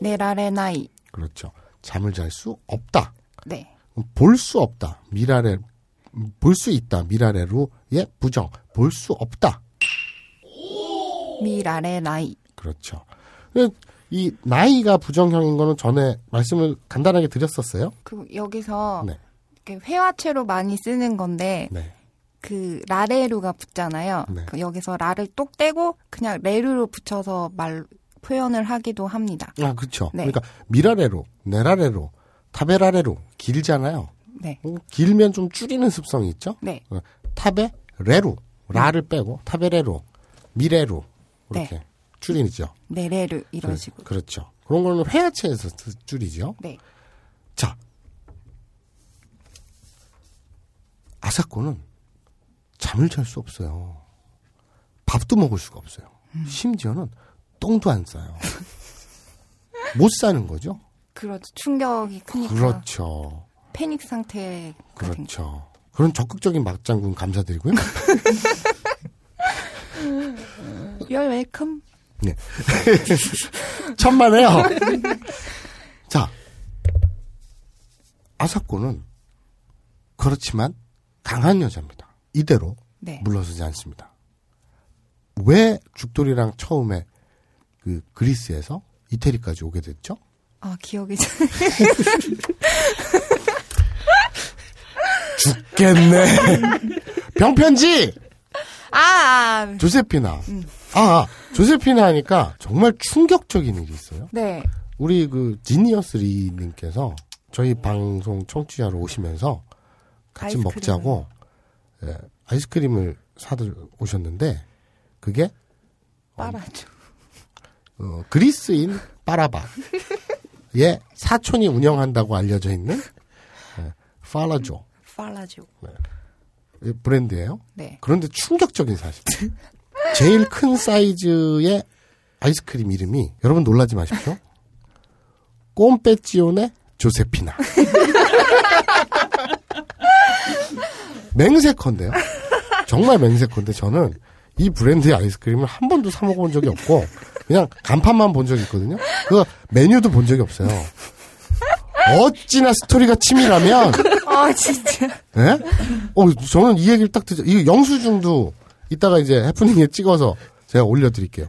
네라레 나이. 그렇죠. 잠을 잘 수 없다. 네. 볼 수 없다. 미라레 볼 수 있다. 미라레루의 부정. 볼 수 없다. 미라레 나이. 그렇죠. 이 나이가 부정형인 거는 전에 말씀을 간단하게 드렸었어요. 그 여기서 네. 회화체로 많이 쓰는 건데 네. 그 라레루가 붙잖아요. 네. 그 여기서 라를 똑 떼고 그냥 레루로 붙여서 말 표현을 하기도 합니다. 아, 그렇죠. 네. 그러니까 미라레로, 네라레로, 타베라레로 길잖아요. 네. 음, 길면 좀 줄이는 습성이 있죠. 네. 어, 타베레루, 라를 빼고 타베레로, 미레루 이렇게 줄이죠. 네레르 이런 그- 식으로. 그렇죠. 그런 거는 회화체에서 쓰- 줄이죠. 네. 자, 아사코는 잠을 잘 수 없어요. 밥도 먹을 수가 없어요. 심지어는 똥도 안 싸요. 못 사는 거죠. 그렇죠. 충격이 크니까 그렇죠. 패닉 상태 그렇죠. 그런 적극적인 막장군 감사드리고요. You're welcome. 네. 천만에요. 자, 아사코는 그렇지만 강한 여자입니다. 이대로 네. 물러서지 않습니다. 왜 죽돌이랑 처음에 그 그리스에서 이태리까지 오게 됐죠? 아 기억이 잘. 죽겠네. 병편지 아, 아. 조세피나. 아, 조세피나 하니까 정말 충격적인 일이 있어요. 네. 우리 그 지니어스 리님께서 저희 방송 청취자로 오시면서 같이 아이스크림을. 먹자고 예, 아이스크림을 사들 오셨는데 그게 빨아줘. 어, 그리스인 빠라바의 사촌이 운영한다고 알려져 있는 예, 팔라조 빨아줘. 이 브랜드예요. 네. 그런데 충격적인 사실. 제일 큰 사이즈의 아이스크림 이름이 여러분 놀라지 마십시오. 꼼페지온의 조세피나. 맹세컨대요. 정말 맹세컨대 저는 이 브랜드의 아이스크림을 한 번도 사 먹어본 적이 없고 그냥 간판만 본 적이 있거든요. 그 메뉴도 본 적이 없어요. 어찌나 스토리가 치밀하면 아 진짜. 예? 어, 저는 이 얘기를 딱 듣죠. 이 영수증도 이따가 이제 해프닝에 찍어서 제가 올려드릴게요.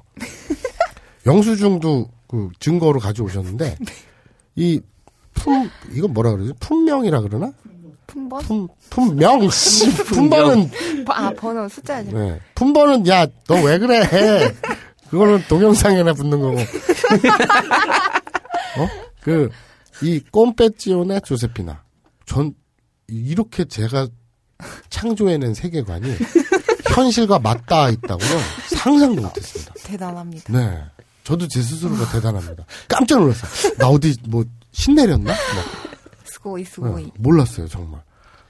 영수증도 그 증거로 가져오셨는데 이 품, 이건 뭐라 그러지? 품명이라 그러나? 품번? 품, 품명, 씨, 품번은, 아 번호 숫자죠. 네. 품번은, 야, 너 왜 그래? 그거는 동영상에나 붙는 거고. 어? 그, 이 꼼페지온의 조세피나. 전, 이렇게 제가 창조해낸 세계관이 현실과 맞닿아 있다고는 상상도 못했습니다. 대단합니다. 네. 저도 제 스스로가 대단합니다. 깜짝 놀랐어요. 나 어디 뭐 신내렸나? 뭐. 스고이 스고이. 네, 몰랐어요, 정말.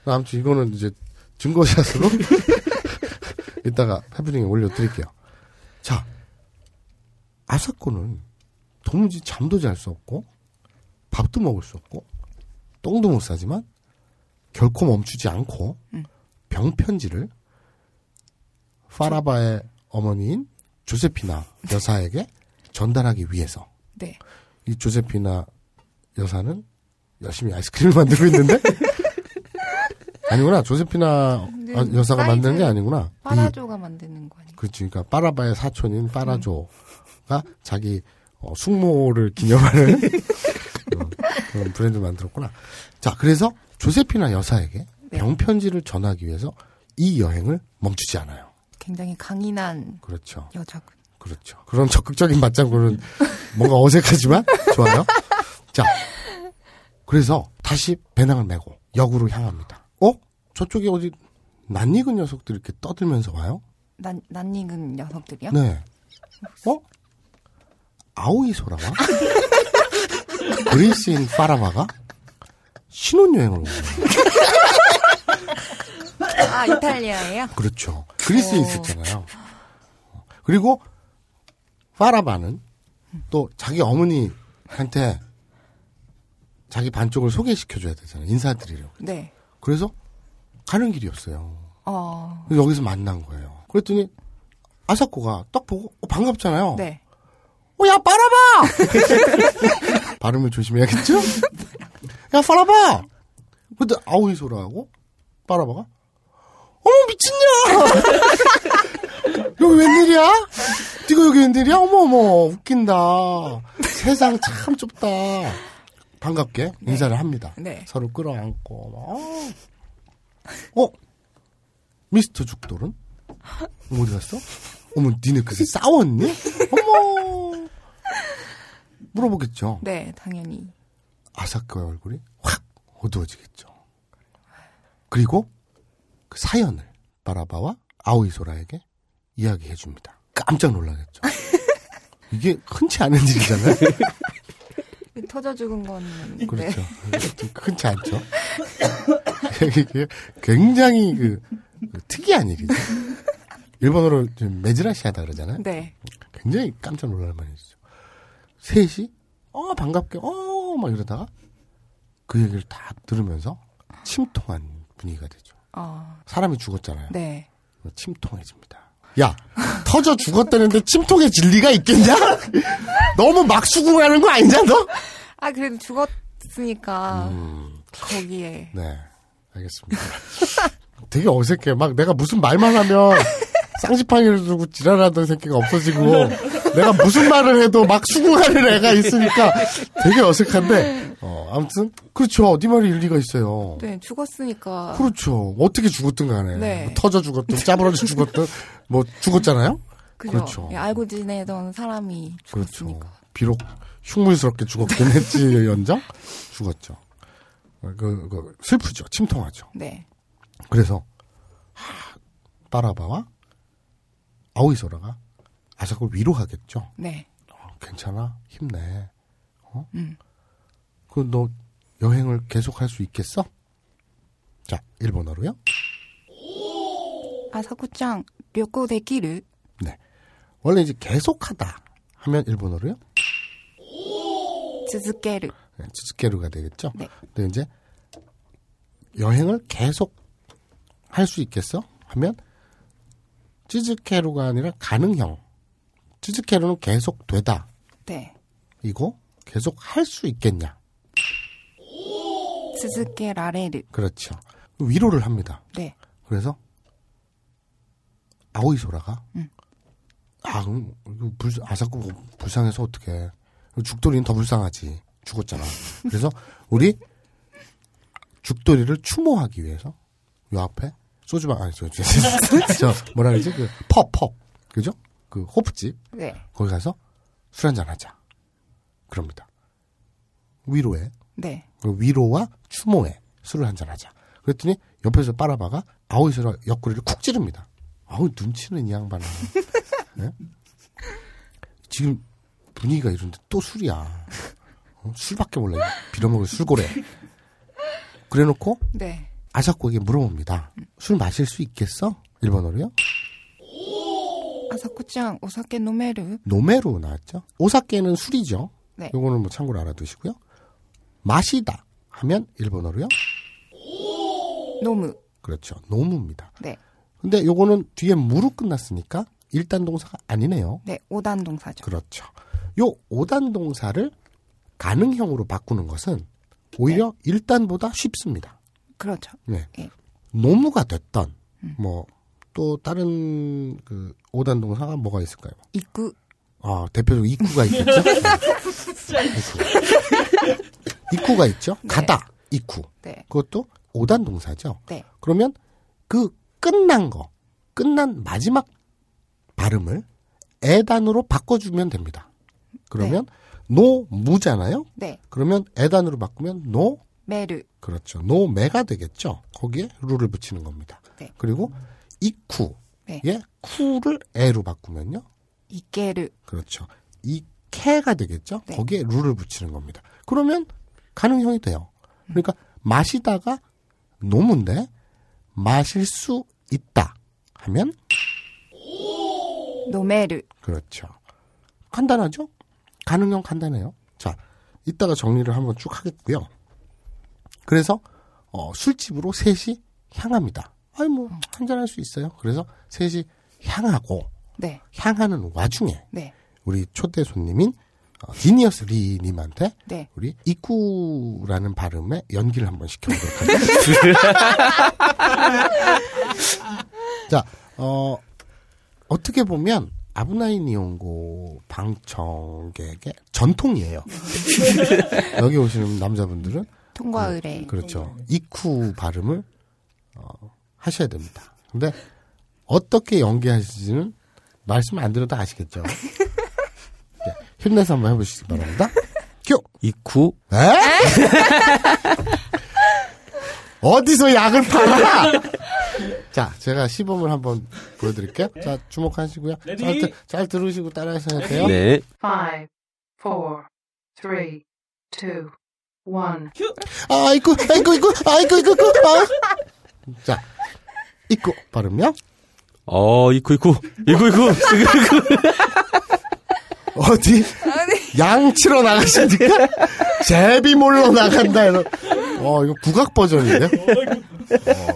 아무튼 이거는 이제 증거샷으로 이따가 해프닝에 올려드릴게요. 자, 아사코는 도무지 잠도 잘 수 없고 밥도 먹을 수 없고 똥도 못 싸지만 결코 멈추지 않고 병편지를 파라바의 어머니인 조세피나 여사에게 전달하기 위해서 네. 이 조세피나 여사는 열심히 아이스크림을 만들고 있는데 아니구나 조세피나 네, 아, 여사가 만드는 게 아니구나 이, 빠라조가 만드는 거 아니에요? 그렇지 그러니까 파라바의 사촌인 파라조가 자기 어, 숙모를 기념하는 어, 그런 브랜드 를 만들었구나 자 그래서 조세피나 여사에게 네. 병편지를 전하기 위해서 이 여행을 멈추지 않아요 굉장히 강인한 그렇죠 여자군. 그렇죠. 그런 적극적인 맞장구는 뭔가 어색하지만 좋아요. 자, 그래서 다시 배낭을 메고 역으로 향합니다. 어? 저쪽에 어디 낯익은 녀석들이 이렇게 떠들면서 와요? 난 낯익은 녀석들이요? 네. 어? 아오이 소라와 그리스인 파라바가 신혼여행을 온 거예요. 아, 이탈리아예요? 그렇죠. 그리스에 오. 있었잖아요. 그리고 파라바는 또 자기 어머니한테 자기 반쪽을 소개시켜줘야 되잖아요. 인사드리려고. 네. 그래서 가는 길이었어요. 어. 그래서 여기서 만난 거예요. 그랬더니 아사코가 딱 보고 어, 반갑잖아요. 네. 어, 야, 빨아봐! 발음을 조심해야겠죠? 야, 빨아봐! 근데 아오이 소라하고 빨아봐가 어머, 미친냐! 여기 웬일이야? 네가 여기 웬일이야? 어머, 어머, 웃긴다. 세상 참 좁다. 반갑게 인사를 합니다. 네. 서로 끌어안고, 막, 어? 어? 미스터 죽돌은? 어디 갔어? 어머, 니네 그새 싸웠니? 어머! 물어보겠죠. 네, 당연히. 아사카의 얼굴이 확 어두워지겠죠. 그리고 그 사연을 바라바와 아오이소라에게 이야기해 줍니다. 깜짝 놀라겠죠. 이게 흔치 않은 일이잖아요. 터져 죽은 건. 그렇죠. 네. 흔치 않죠. 이게 굉장히 그, 그 특이한 일이죠. 일본어로 좀 메즈라시하다 그러잖아요. 네. 굉장히 깜짝 놀랄 만이죠. 셋이 어 반갑게 어 막 이러다가 그 얘기를 다 들으면서 침통한 분위기가 되죠. 어. 사람이 죽었잖아요. 네. 침통해집니다. 야 터져 죽었다는데 침통해질 리가 있겠냐? 너무 막 수긍하는 거 아니냐 너? 아, 그래도 죽었으니까. 음. 거기에. 네 알겠습니다. 되게 어색해. 막 내가 무슨 말만 하면 쌍지팡이를 들고 지랄하던 새끼가 없어지고 내가 무슨 말을 해도 막 수긍하는 애가 있으니까 되게 어색한데 어, 아무튼 그렇죠. 네 말이 일리가 있어요. 네, 죽었으니까. 그렇죠. 어떻게 죽었든 간에 네. 뭐 터져 죽었든 짜부러져 죽었든 뭐 죽었잖아요. 그죠. 그렇죠. 예, 알고 지내던 사람이 그렇죠. 비록 흉물스럽게 죽었긴 했지 연장 죽었죠. 어, 그, 그 슬프죠. 침통하죠. 네. 그래서 하, 빠라바와 아오이소라가 아, 자꾸 위로하겠죠? 네. 어, 괜찮아? 힘내. 어? 음. 그럼 너 여행을 계속 할 수 있겠어? 자, 일본어로요. 아사쿠짱, 료코 데키르. 네. 원래 이제 계속하다 하면 일본어로요. 즈즈케르. 네, 즈즈케르가 되겠죠? 네. 근데 이제 여행을 계속 할 수 있겠어? 하면 찌즈케루가 아니라 가능형. 찌즈케로는 계속 되다. 네. 이거 계속 할 수 있겠냐? 스즈케 라레르. 그렇죠. 위로를 합니다. 네. 그래서 아오이소라가 응. 아 그럼 불, 아사쿠 불쌍해서 어떻게 죽돌이는 더 불쌍하지. 죽었잖아. 그래서 우리 죽돌이를 추모하기 위해서 요 앞에 소주방 아니 저, 저, 저 뭐라 그러지 그 펍펍 그죠? 그 호프집 네. 거기 가서 술 한잔 하자. 그럽니다. 위로에 네. 그 위로와 추모에 술을 한잔 하자. 그랬더니 옆에서 빠라바가 아오이소라 옆구리를 쿡 찌릅니다. 아우 눈치는 이 양반아. 네? 지금 분위기가 이런데 또 술이야. 어? 술밖에 몰라. 이 빌어먹을 술고래. 그래놓고 네. 아사코에게 물어봅니다. 술 마실 수 있겠어? 일본어로요? 아사쿠짱, 오사케 노메르? 노메로 나왔죠. 오사케는 술이죠. 네. 요거는 뭐 참고로 알아두시고요. 마시다 하면 일본어로요? 노무. 그렇죠. 노무입니다. 네. 근데 요거는 뒤에 무로 끝났으니까 일단 동사가 아니네요. 네, 오단 동사죠. 그렇죠. 요 오단 동사를 가능형으로 바꾸는 것은 오히려 일단보다 쉽습니다. 그렇죠. 네. 예. 노무가 됐던 뭐또 다른 그 오단 동사가 뭐가 있을까요? 입구. 아 대표적으로 입구가 있겠죠. 입구. 입구가 있죠. 가다 입구. 네. 그것도 오단 동사죠. 네. 그러면 그 끝난 거, 끝난 마지막 발음을 え단으로 바꿔주면 됩니다. 그러면 飲む잖아요. 네. 그러면 え단으로 바꾸면 飲める. 그렇죠. 飲め가 되겠죠. 거기에 る를 붙이는 겁니다. 네. 그리고 이쿠 네. 예 く를 え로 바꾸면요. 行ける. 그렇죠. 行け가 되겠죠. 거기에 る를 붙이는 겁니다. 그러면 가능형이 돼요. 그러니까 마시다가 飲む인데 마실 수 있다 하면 노메르. 그렇죠. 간단하죠? 가능형 간단해요. 자, 이따가 정리를 한번 쭉 하겠고요. 그래서 어, 술집으로 셋이 향합니다. 아니 뭐 한잔 할 수 있어요. 그래서 셋이 향하고 네. 향하는 와중에 네. 우리 초대 손님인 어, 지니어스 리님한테 네. 우리 이쿠라는 발음에 연기를 한번 시켜보도록 하겠습니다. 자, 어, 어떻게 보면 아브나이 니온고 방청객의 전통이에요. 여기 오시는 남자분들은 통과 의뢰. 그렇죠. 이쿠 발음을 어, 하셔야 됩니다. 근데 어떻게 연기하실지는 말씀 안 드려도 아시겠죠. 네, 힘내서 한번 해보시기 바랍니다. 큐. 이쿠. 에? 어디서 약을 팔아? 자, 제가 시범을 한번 보여드릴게요. 자, 주목하시고요. 잘, 들- 잘 들으시고 따라하셔야 돼요. 네. Five, four, three, two, one. 아이고, 아이고, 아이고, 아이고, 아이고, 아이고. 아. 자, 이쿠 발음요. 어. 이쿠, 이쿠. 이쿠, 이쿠. 어디? 양 치러 나가십니까? 제비 몰러 나간다. 이런. 어, 이거 국악 버전인데?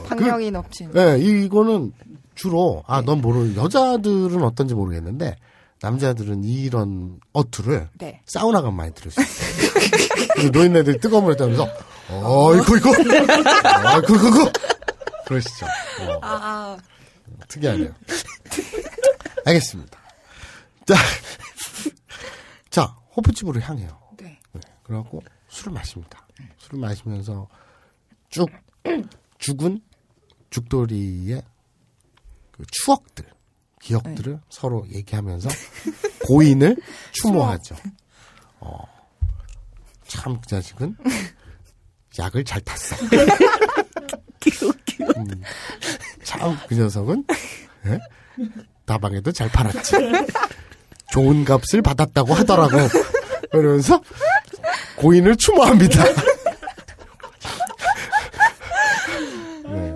박력이 넘치는. 네, 이- 이거는 주로, 아, 넌 모르, 여자들은 어떤지 모르겠는데, 남자들은 이런 어투를 네. 사우나 가면 많이 들을 수 있어요. 노인네들이 뜨거운 물에 따면서, 어, 이거, 이거, 어, 그거, 그거. 그러시죠. 어, 아, 특이하네요. 알겠습니다. 자, 자, 호프집으로 향해요. 네. 그래갖고 술을 마십니다. 술을 마시면서 쭉 죽은 죽돌이의 그 추억들, 기억들을 네. 서로 얘기하면서 고인을 추모하죠. 어, 참 그 자식은 약을 잘 탔어. 음, 참그 녀석은 예? 다방에도 잘 팔았지. 좋은 값을 받았다고 하더라고. 그러면서 고인을 추모합니다. 네.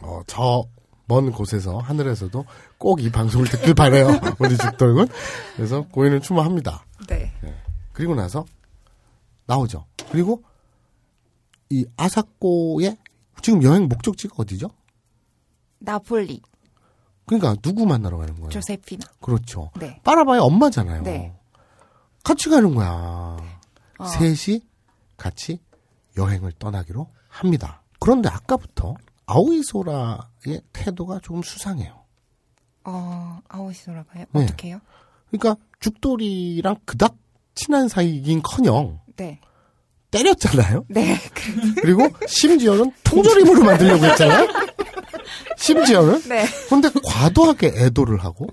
어, 저 먼 곳에서 하늘에서도 꼭 이 방송을 듣길 바래요. 우리 죽돌군. 그래서 고인을 추모합니다. 네. 그리고 나서 나오죠. 그리고 이 아사코의 지금 여행 목적지가 어디죠? 나폴리. 그러니까 누구 만나러 가는 거예요? 조세피나. 그렇죠. 네. 빠라바의 엄마잖아요. 네. 같이 가는 거야. 어. 셋이 같이 여행을 떠나기로 합니다. 그런데 아까부터 아오이소라의 태도가 조금 수상해요. 어, 돌아봐요. 네. 어떻게요? 그러니까 죽돌이랑 그닥 친한 사이긴 커녕 네. 때렸잖아요. 네. 그리고 심지어는 통조림으로 만들려고 했잖아요. 심지어는. 네. 근데 과도하게 애도를 하고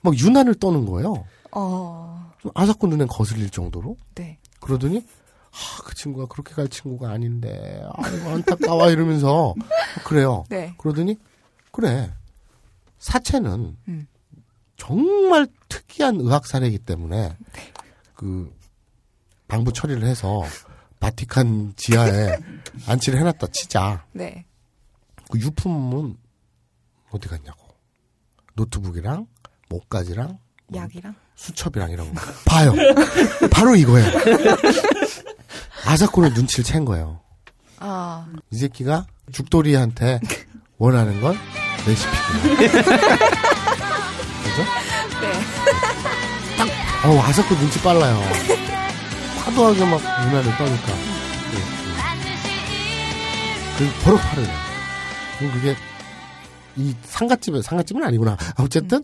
막 유난을 떠는 거예요. 어, 좀 아사코 눈엔 거슬릴 정도로. 네. 그러더니 아, 그 친구가 그렇게 갈 친구가 아닌데 아이고 안타까워 이러면서 그래요. 네. 그러더니 그래 사체는 음. 정말 특이한 의학 사례이기 때문에 그 방부 처리를 해서 바티칸 지하에 안치를 해놨다 치자. 네. 그 유품은 어디 갔냐고. 노트북이랑 목까지랑 약이랑? 수첩이랑 이런 거. 봐요. 바로 이거예요. 아사코는 눈치를 챈 거예요. 아, 이 새끼가 죽돌이한테 원하는 건 레시피구나. 그죠? 네. 어, 아사코 눈치 빨라요. 과도하게 막 유난을 떠니까. 네. 그 버럭 화를 내요. 그럼 그게 이 상갓집에 상갓집은 아니구나. 어쨌든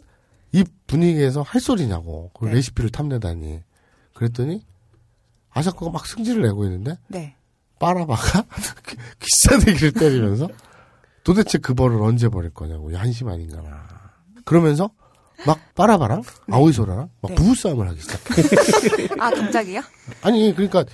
이 분위기에서 할 소리냐고. 그 네. 레시피를 탐내다니. 그랬더니 아사코가 막 승질을 내고 있는데 네. 빠라바가 기사대기를 때리면서 도대체 그 벌을 언제 버릴 거냐고. 한심 아닌가나. 그러면서 막 빠라바랑 아오이소라랑 막 네. 부부싸움을 하기 시작해. 아, 갑자기요? 아니, 그러니까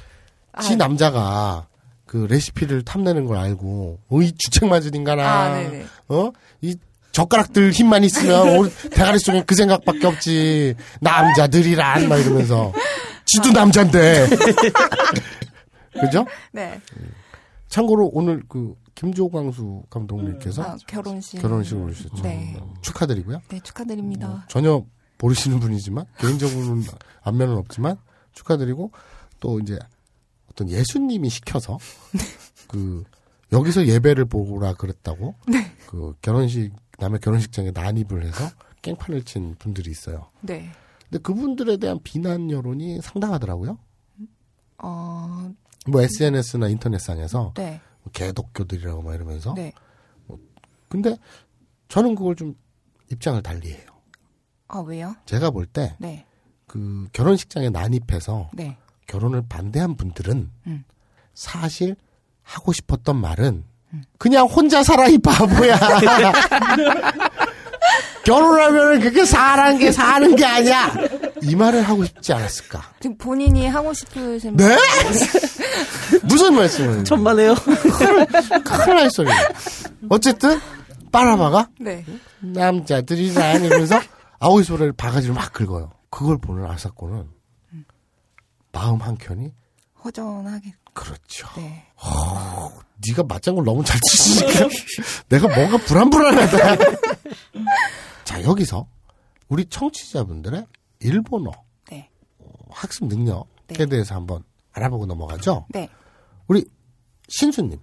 지 아. 남자가 그 레시피를 탐내는 걸 알고, 어, 이 주책 맞은 인간아. 아. 어? 이 젓가락들 힘만 있으면 우리 대가리 속에 그 생각밖에 없지. 남자들이란 막 이러면서 지도 남잔데. 그죠? 네. 참고로 오늘 그 김조광수 감독님께서 아, 결혼식. 결혼식을 오셨죠. 네. 축하드리고요. 네, 축하드립니다. 전혀 모르시는 분이지만 개인적으로는 안면은 없지만 축하드리고 또 이제 어떤 예수님이 시켜서 그 여기서 예배를 보라 그랬다고 그 결혼식 남의 결혼식장에 난입을 해서 깽판을 친 분들이 있어요. 네. 근데 그분들에 대한 비난 여론이 상당하더라고요. 어, 뭐 SNS나 인터넷상에서 네. 뭐 개독교들이라고 막 이러면서 네. 근데 저는 그걸 좀 입장을 달리해요. 아, 왜요? 제가 볼 때그 네. 결혼식장에 난입해서 네. 결혼을 반대한 분들은 음. 사실 하고 싶었던 말은 그냥 혼자 살아 이 바보야. 결혼하면 그게 사는 게 사는 게 아니야. 이 말을 하고 싶지 않았을까? 지금 본인이 하고 싶으신 네? 무슨 말씀을? 천만에요. 큰일 날 소리. 어쨌든 빠라바가 네. 남자들이란 이러면서 아우이 소리를 바가지로 막 긁어요. 그걸 보는 아사코는 마음 한 켠이 허전하게. 그렇죠. 네. 어, 네가 맞장구를 너무 잘 치시니까 내가 뭔가 불안불안하다. 자 여기서 우리 청취자분들의 일본어 네. 어, 학습 능력에 네. 대해서 한번 알아보고 넘어가죠. 네. 우리 신수님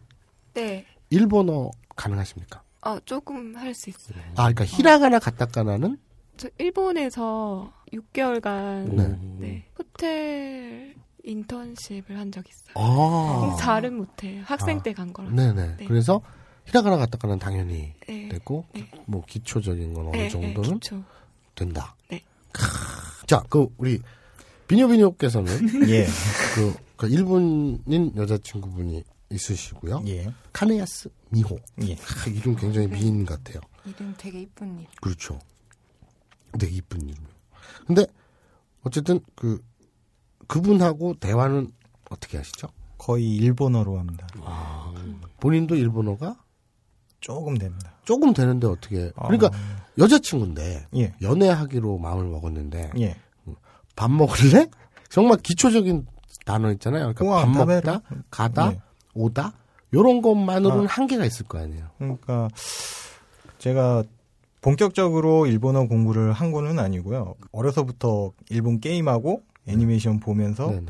네. 일본어 가능하십니까? 어, 조금 할 수 있어요. 아 그러니까 히라가나 가타카나는 저 일본에서 6개월간 네. 네. 호텔 인턴십을 한 적 있어요. 아. 잘은 못해요. 학생 아. 때간 거라. 네네. 네. 그래서 히라가나 가타카는 당연히 네. 됐고 뭐 기초적인 건 어느 네, 네, 정도는 기초. 된다. 네. 크, 자, 그 우리 비뇨비뇨께서는 예. 그, 그 일본인 여자친구분이 있으시고요. 예. 카네야스 미호. 예. 아, 이름 굉장히 미인 같아요. 이름 되게 이쁜 일. 그렇죠. 되게 이쁜 이름이에요. 근데 어쨌든 그 그분하고 대화는 어떻게 하시죠? 거의 일본어로 합니다. 본인도 일본어가 조금 됩니다. 조금 되는데 어떻게? 그러니까 여자친구인데 예. 연애하기로 마음을 먹었는데 예. 밥 먹을래? 정말 기초적인 단어 있잖아요. 그러니까 우와, 밥. 먹다, 가다, 예. 오다 요런 것만으로는 아. 한계가 있을 거 아니에요. 그러니까 제가 본격적으로 일본어 공부를 한 거는 아니고요. 어려서부터 일본 게임하고 애니메이션 보면서 네네.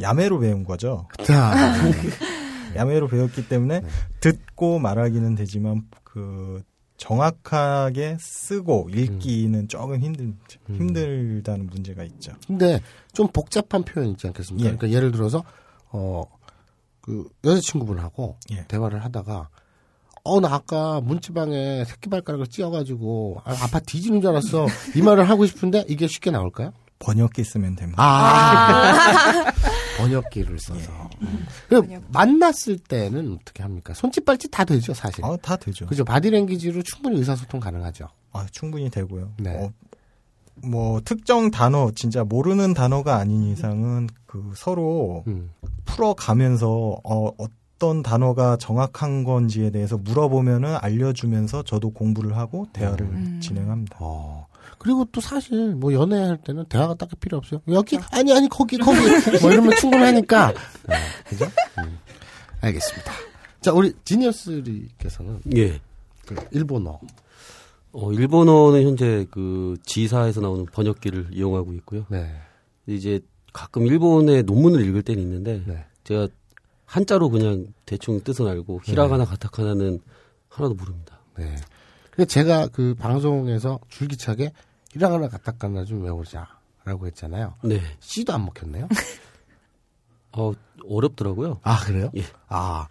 야매로 배운 거죠. 자, 야매로 배웠기 때문에 네. 듣 고 말하기는 되지만 그 정확하게 쓰고 읽기는 조금 힘들 힘들다는 문제가 있죠. 근데 좀 복잡한 표현 있지 않겠습니까? 예. 그러니까 예를 들어서 어그 여자친구분하고 예. 대화를 하다가 어 나 아까 문지방에 새끼 발가락을 찧어가지고 아, 아파 뒤지는 줄 알았어 이 말을 하고 싶은데 이게 쉽게 나올까요? 번역기 쓰면 됩니다. 아 번역기를 써서 예. 그럼 만났을 때는 어떻게 합니까? 손짓 발짓 다 되죠 사실. 아, 다 되죠. 그죠 body language로 충분히 의사소통 가능하죠. 아, 충분히 되고요. 네. 어, 뭐 특정 단어 진짜 모르는 단어가 아닌 이상은 그 서로 음. 풀어가면서 어, 어떤 단어가 정확한 건지에 대해서 물어보면은 알려주면서 저도 공부를 하고 대화를 음. 진행합니다. 어. 그리고 또 사실 뭐 연애할 때는 대화가 딱히 필요 없어요. 여기 아니 아니 거기 거기 뭐 이러면 충분하니까. 네, 그죠? 음. 알겠습니다. 자 우리 지니어스리께서는 예. 그 일본어 어, 일본어는 현재 그 지사에서 나오는 번역기를 이용하고 있고요. 네. 이제 가끔 일본의 논문을 읽을 때는 있는데 네. 제가 한자로 그냥 대충 뜻은 알고 히라가나 가타카나는 하나도 모릅니다. 네. 근데 제가 그 방송에서 줄기차게 히라가나 가타카나 좀 외우자라고 했잖아요. 네. C도 안 먹혔네요. 어, 어렵더라고요. 아 그래요? 예. 아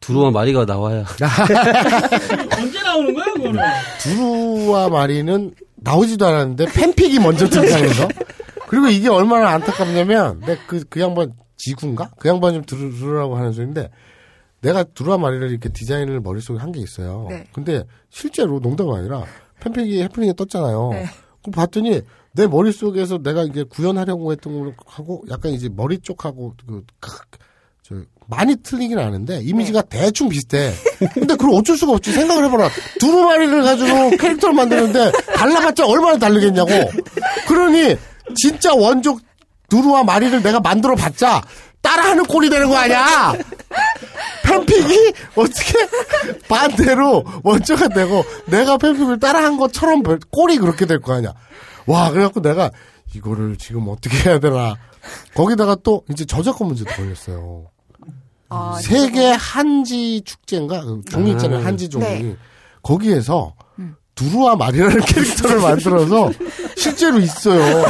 두루와 마리가 나와야 언제 나오는 거야, 그거는? 두루와 마리는 나오지도 않았는데 팬픽이 먼저 등장해서 그리고 이게 얼마나 안타깝냐면 내가 그, 그 양반 지구인가? 그 양반 좀 들으, 들으라고 하는 소리인데 내가 두루와 마리를 이렇게 디자인을 머릿속에 한 게 있어요. 네. 근데 실제로 농담이 아니라 팬픽이 해프닝에 떴잖아요. 네. 그럼 봤더니 내 머릿속에서 내가 이제 구현하려고 했던 거하고 약간 이제 머리 쪽하고 그, 크- 저 많이 틀리긴 하는데 이미지가 대충 비슷해. 근데 그걸 어쩔 수가 없지. 생각을 해봐라. 두루마리를 가지고 캐릭터를 만드는데 달라봤자 얼마나 다르겠냐고. 그러니 진짜 원족 두루와 마리를 내가 만들어 봤자 따라하는 꼴이 되는 거 아니야. 팬픽이 어떻게 반대로 원조가 되고 내가 팬픽을 따라한 것처럼 별- 꼴이 그렇게 될 거 아니야. 와 그래갖고 내가 이거를 지금 어떻게 해야 되나. 거기다가 또 이제 저작권 문제도 걸렸어요. 아, 세계 한지 축제인가 그 종이 있잖아요 아. 한지 종이 네. 거기에서 두루와 말이라는 캐릭터를 만들어서 실제로 있어요.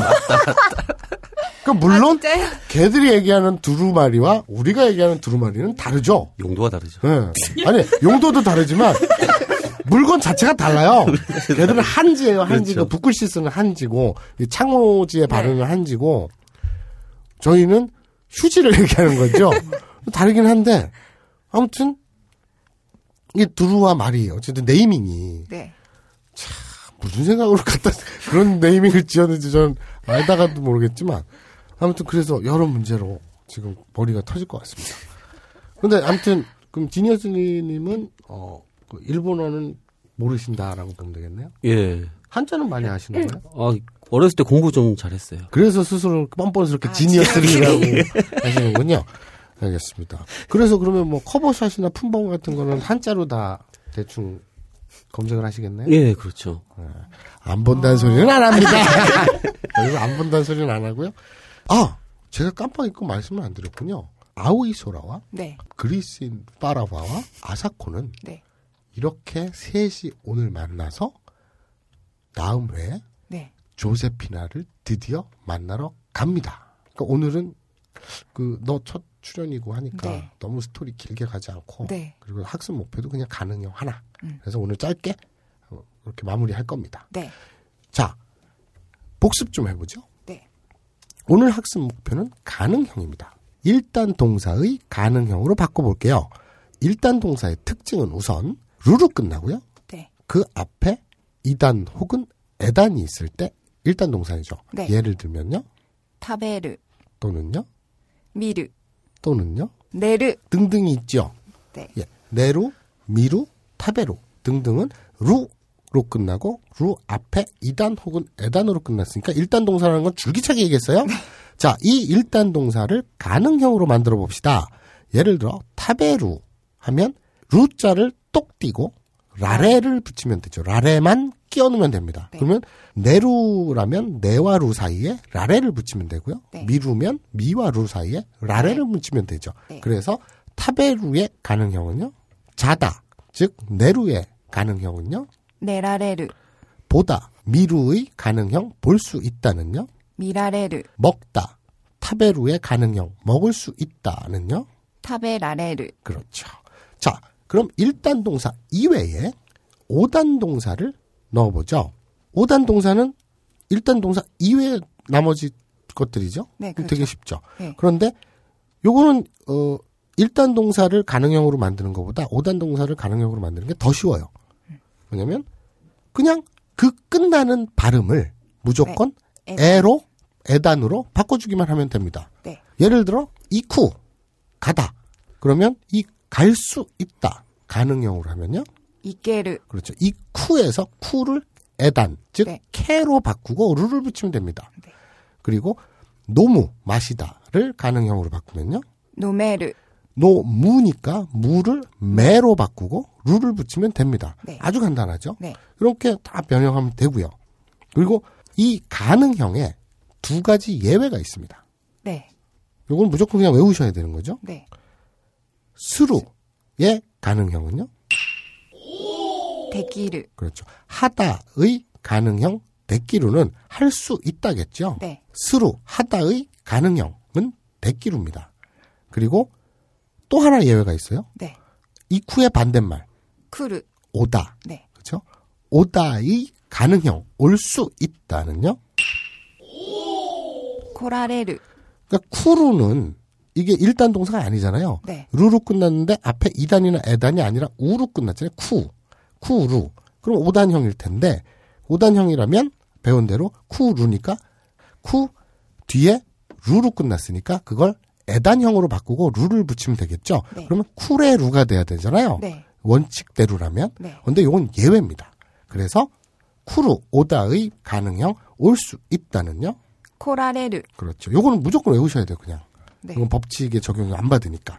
그러니까 물론 걔들이 얘기하는 두루마리와 우리가 얘기하는 두루마리는 다르죠. 용도가 다르죠. 예. 아니 용도도 다르지만 물건 자체가 달라요. 걔들은 한지예요. 한지가 그렇죠. 북글씨 쓰는 한지고 이 창호지에 바르는 한지고 저희는 휴지를 얘기하는 거죠. 다르긴 한데 아무튼 이게 두루와 말이 어쨌든 네이밍이 네. 무슨 생각으로 갖다 그런 네이밍을 지었는지 저는 알다가도 모르겠지만 아무튼 그래서 여러 문제로 지금 머리가 터질 것 같습니다. 근데 아무튼 그럼 지니어스님은 어 그 일본어는 모르신다라고 보면 되겠네요. 예. 한자는 많이 아시는 거예요? 아, 어렸을 때 공부 좀 잘했어요. 그래서 스스로 뻔뻔스럽게 지니어스라고 하시는군요. 알겠습니다. 그래서 그러면 뭐 커버샷이나 품번 같은 거는 한자로 다 대충 검색을 하시겠네요. 예, 그렇죠. 안 본다는 소리는 안 합니다. 그래서 안 본다는 소리는 안 하고요. 아, 제가 깜빡 잊고 말씀을 안 드렸군요. 아오이 소라와 네. 그리스인 파라바와 아사코는 네. 이렇게 셋이 오늘 만나서 다음 회에 네. 조세피나를 드디어 만나러 갑니다. 그러니까 오늘은 그 너 첫 출연이고 하니까 네. 너무 스토리 길게 가지 않고 네. 그리고 학습 목표도 그냥 가능형 하나. 음. 그래서 오늘 짧게 어, 이렇게 마무리할 겁니다. 네. 자, 복습 좀 해보죠. 네. 오늘 학습 목표는 가능형입니다. 일단 동사의 가능형으로 바꿔볼게요. 일단 동사의 특징은 우선 る로 끝나고요. 네. 그 앞에 い단 혹은 え단이 있을 때 일단 동사이죠. 네. 예를 들면요. 食べる, 또는요. 미르, 또는요. 寝る. 등등이 있죠. 네. 예. 寝る, 見る, 食べる 등등은 る로 끝나고 る 앞에 い단 혹은 え단으로 끝났으니까 일단 동사라는 건 줄기차게 얘기했어요. 자, 이 일단 동사를 가능형으로 만들어 봅시다. 예를 들어 타베루 하면 루자를 똑 띄고 라레를 붙이면 되죠. 라레만 끼워 넣으면 됩니다. 그러면 네루라면 네와 루 사이에 라레를 붙이면 되고요. 미루면 미와 루 사이에 라레를 붙이면 되죠. 그래서 타베루의 가능형은요. 자다. 즉 네루의 가능형은요. 네라레르, 보다. 미루의 가능형 볼 수 있다는요. 미라레르, 먹다. 타베루의 가능형 먹을 수 있다는요. 타베라레르. 그렇죠. 자, 그럼 일단 동사 이외에 오단 동사를 넣어보죠. 오단 동사는 일단 동사 이외의 나머지 것들이죠. 네, 그렇죠. 되게 쉽죠. 네. 그런데 요거는 어 일단 동사를 가능형으로 만드는 것보다 오단 동사를 가능형으로 만드는 게 더 쉬워요. 왜냐면 그냥 그 끝나는 발음을 무조건 네. 에로 에단으로 바꿔주기만 하면 됩니다. 네. 예를 들어 이쿠 가다. 그러면 이 갈 수 있다. 가능형으로 하면요. 이케르, 그렇죠. 이 쿠에서 쿠를 에단 즉 네. 캐로 바꾸고 루를 붙이면 됩니다. 그리고 노무 마시다를 가능형으로 바꾸면요. 노메르, 노무니까 무를 매로 바꾸고 루를 붙이면 됩니다 네. 아주 간단하죠 네. 이렇게 다 변형하면 되고요 그리고 이 가능형에 두 가지 예외가 있습니다 네. 요건 무조건 그냥 외우셔야 되는 거죠 네. 스루의 가능형은요? 데키르, 그렇죠. 하다의 가능형 데끼루는 할 수 있다겠죠. 네. 스루 하다의 가능형은 데끼루입니다. 그리고 또 하나 예외가 있어요. 네. 이쿠의 반대말 쿠르, 오다. 네. 그렇죠? 오다의 가능형 올 수 있다는요. 코라레르, 그러니까 쿠루는 이게 일단 동사가 아니잖아요. 네. 루로 끝났는데 앞에 이단이나 에단이 아니라 우로 끝났잖아요. 쿠, 쿠루. 그럼 오단형일 텐데 오단형이라면 배운 대로 쿠루니까 쿠 뒤에 루로 끝났으니까 그걸 에단형으로 바꾸고 루를 붙이면 되겠죠. 네. 그러면 쿨의 루가 돼야 되잖아요. 네. 원칙대로라면. 네. 근데 이건 예외입니다. 그래서 쿠루 오다의 가능형 올 수 있다는요. 코라레르. 그렇죠. 요거는 무조건 외우셔야 돼요, 그냥. 네. 이건 법칙에 적용을 안 받으니까.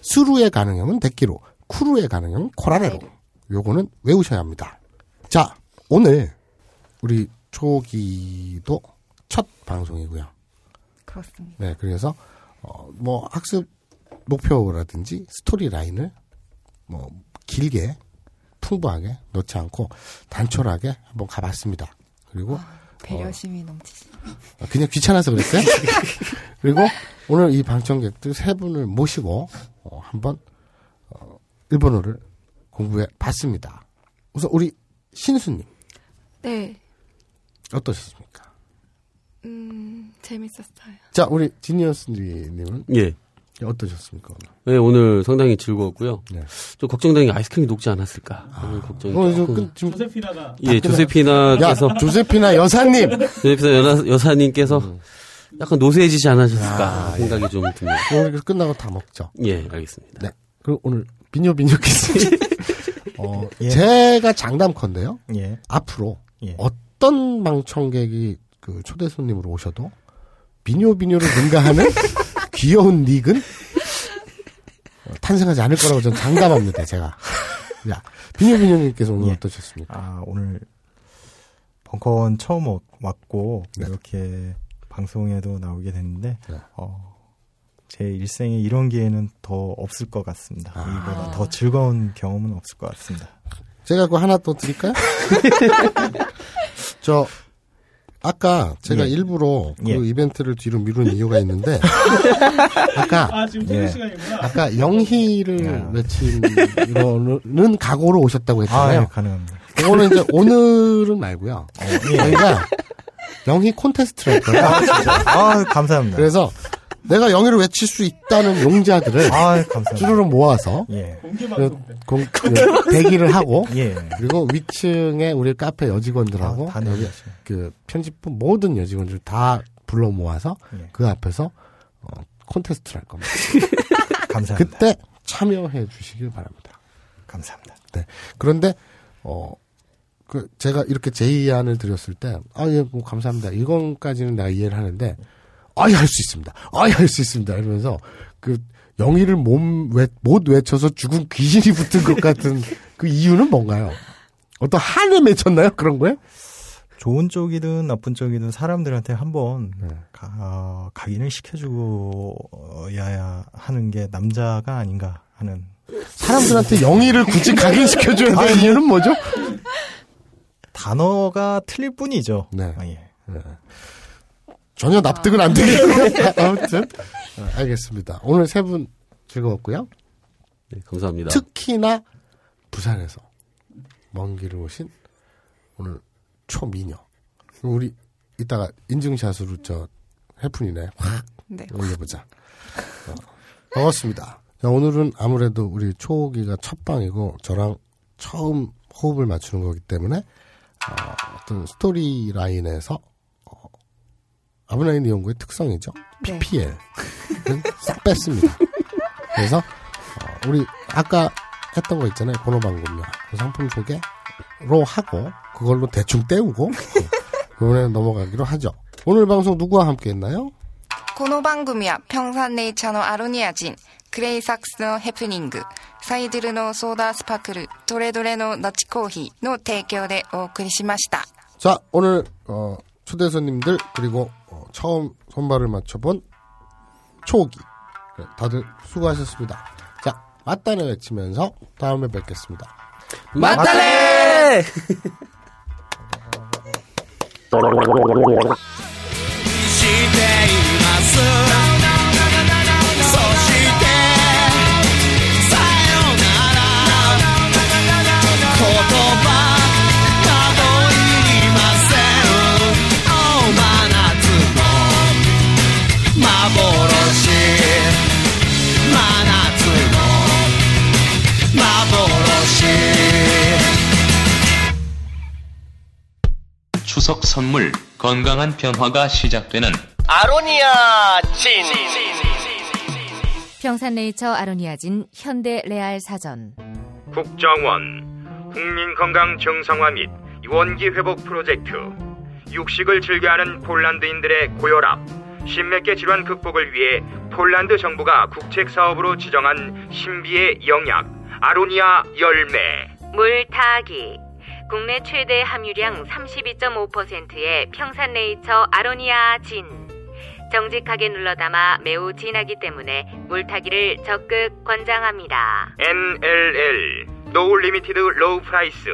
수루의 가능형은 데키로, 쿠루의 가능형은 코라레로. 요거는 외우셔야 합니다. 자, 오늘 우리 초기도 첫 방송이고요. 그렇습니다. 네, 그래서 어, 뭐 학습 목표라든지 스토리 라인을 뭐 길게 풍부하게 넣지 않고 단촐하게 한번 가봤습니다. 그리고 배려심이 넘치시. 아, 그냥 귀찮아서 그랬어요. 그리고 오늘 이 방청객들 세 분을 모시고 어, 한번 어, 일본어를 공부해 봤습니다. 우선 우리 신수님 네. 어떠셨습니까? 음, 재밌었어요. 자, 우리 지니어스님은 예. 어떠셨습니까? 네, 오늘 상당히 즐거웠고요. 네. 좀 걱정되는 게 아이스크림이 녹지 않았을까 하는 걱정이 어, 조금. 그, 지금 조세피나가 예, 조세피나께서 야, 조세피나 여사님 조세피나 여사, 여사님께서 약간 노쇠해지지 않으셨을까 생각이 좀 듭니다. 오늘 끝나고 다 먹죠. 예, 알겠습니다. 네. 그리고 오늘 비뇨 비뇨 키스. 어, 예. 제가 장담컨대요. 예. 앞으로 예. 어떤 방청객이 그 초대 손님으로 오셔도 비뇨 비뇨를 능가하는 귀여운 닉은 어, 탄생하지 않을 거라고 저는 장담합니다. 제가. 야, 비뇨 비뇨님께서 오늘 예. 어떠셨습니까? 아, 오늘 벙커원 처음 왔- 왔고 네. 이렇게 방송에도 나오게 됐는데 네. 어, 제 일생에 이런 기회는 더 없을 것 같습니다. 아. 이보다 더 즐거운 경험은 없을 것 같습니다. 제가 그거 하나 또 드릴까요? 저 아까 제가 예. 일부러 그 예. 이벤트를 뒤로 미룬 이유가 있는데 아까 아 지금 예. 아까 영희를 야. 외치는 각오로 오셨다고 아, 했잖아요. 예, 가능합니다. 그거는 이제 오늘은 말고요. 예. 저희가 영희 콘테스트를 할 거예요. 아, 감사합니다. 그래서 내가 영희를 외칠 수 있다는 용자들을 아, 감사합니다. 주르륵 모아서 예. 공개 그. 공- 그 대기를 하고 예. 그리고 위층에 우리 카페 여직원들하고 아, 다 여기. 그 편집부 모든 여직원들 다 불러 모아서 예. 그 앞에서 어, 콘테스트를 할 겁니다. 감사합니다. 그때 참여해 주시길 바랍니다. 감사합니다. 네. 그런데 어. 그 제가 이렇게 제의안을 드렸을 때 아 예 뭐 감사합니다. 이건까지는 내가 이해를 하는데 아예 할수 있습니다. 아예 할수 있습니다. 이러면서 그 영희를 몸 외, 못 외쳐서 죽은 귀신이 붙은 것 같은 그 이유는 뭔가요? 어떤 한에 맺혔나요? 그런 거에? 좋은 쪽이든 나쁜 쪽이든 사람들한테 한번 네. 가, 어, 각인을 시켜주고야 하는 게 남자가 아닌가 하는 사람들한테 영희를 굳이 각인시켜줘야 뭐- 이유는 뭐죠? 단어가 틀릴 뿐이죠. 네. 아, 예. 전혀 납득은 안 되겠고요. 아무튼 어, 알겠습니다. 오늘 세 분 즐거웠고요. 네, 감사합니다. 특히나 부산에서 먼 길을 오신 오늘 초미녀 우리 이따가 인증샷으로 저 해프닝에 확 네. 올려보자. 어, 반갑습니다. 자, 오늘은 아무래도 우리 초기가 첫 방이고 저랑 처음 호흡을 맞추는 거기 때문에 어, 어떤 스토리 라인에서 어, 아브라인 연구의 특성이죠. 네. PPL은 싹 뺐습니다. 그래서 어, 우리 아까 했던 거 있잖아요. 번호방금요. 그 상품 소개로 하고 그걸로 대충 때우고 그번에 넘어가기로 하죠. 오늘 방송 누구와 함께 했나요? この番組は、ピョンサンネイチャーのアロニア人、クレイサックスのヘプニング、サイドルのソーダスパクル、トレドレのナチコーヒーの提供でお送りしました。 자, 오늘 어, 초대 손님들 그리고 어, 처음 손발을 맞춰본 초기. 네, 다들 수고하셨습니다. 자, またね 외치면서 다음에 뵙겠습니다. またね! またね! 추석 선물 건강한 변화가 시작되는 아로니아 진. 평산네이처 아로니아 진 현대 레알 사전. 국정원 국민 건강 정상화 및 원기 회복 프로젝트 육식을 즐겨하는 폴란드인들의 고혈압 신맥계 질환 극복을 위해 폴란드 정부가 국책 사업으로 지정한 신비의 영약 아로니아 열매. 물타기 국내 최대 함유량 32.5%의 평산네이처 아로니아 진 정직하게 눌러 담아 매우 진하기 때문에 물타기를 적극 권장합니다. NLL No Limited Low Price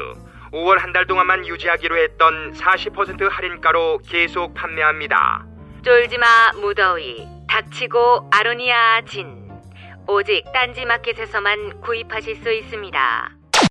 5월 한 달 동안만 유지하기로 했던 40% 할인가로 계속 판매합니다. 쫄지마 무더위 닥치고 아로니아 진 오직 딴지마켓에서만 구입하실 수 있습니다.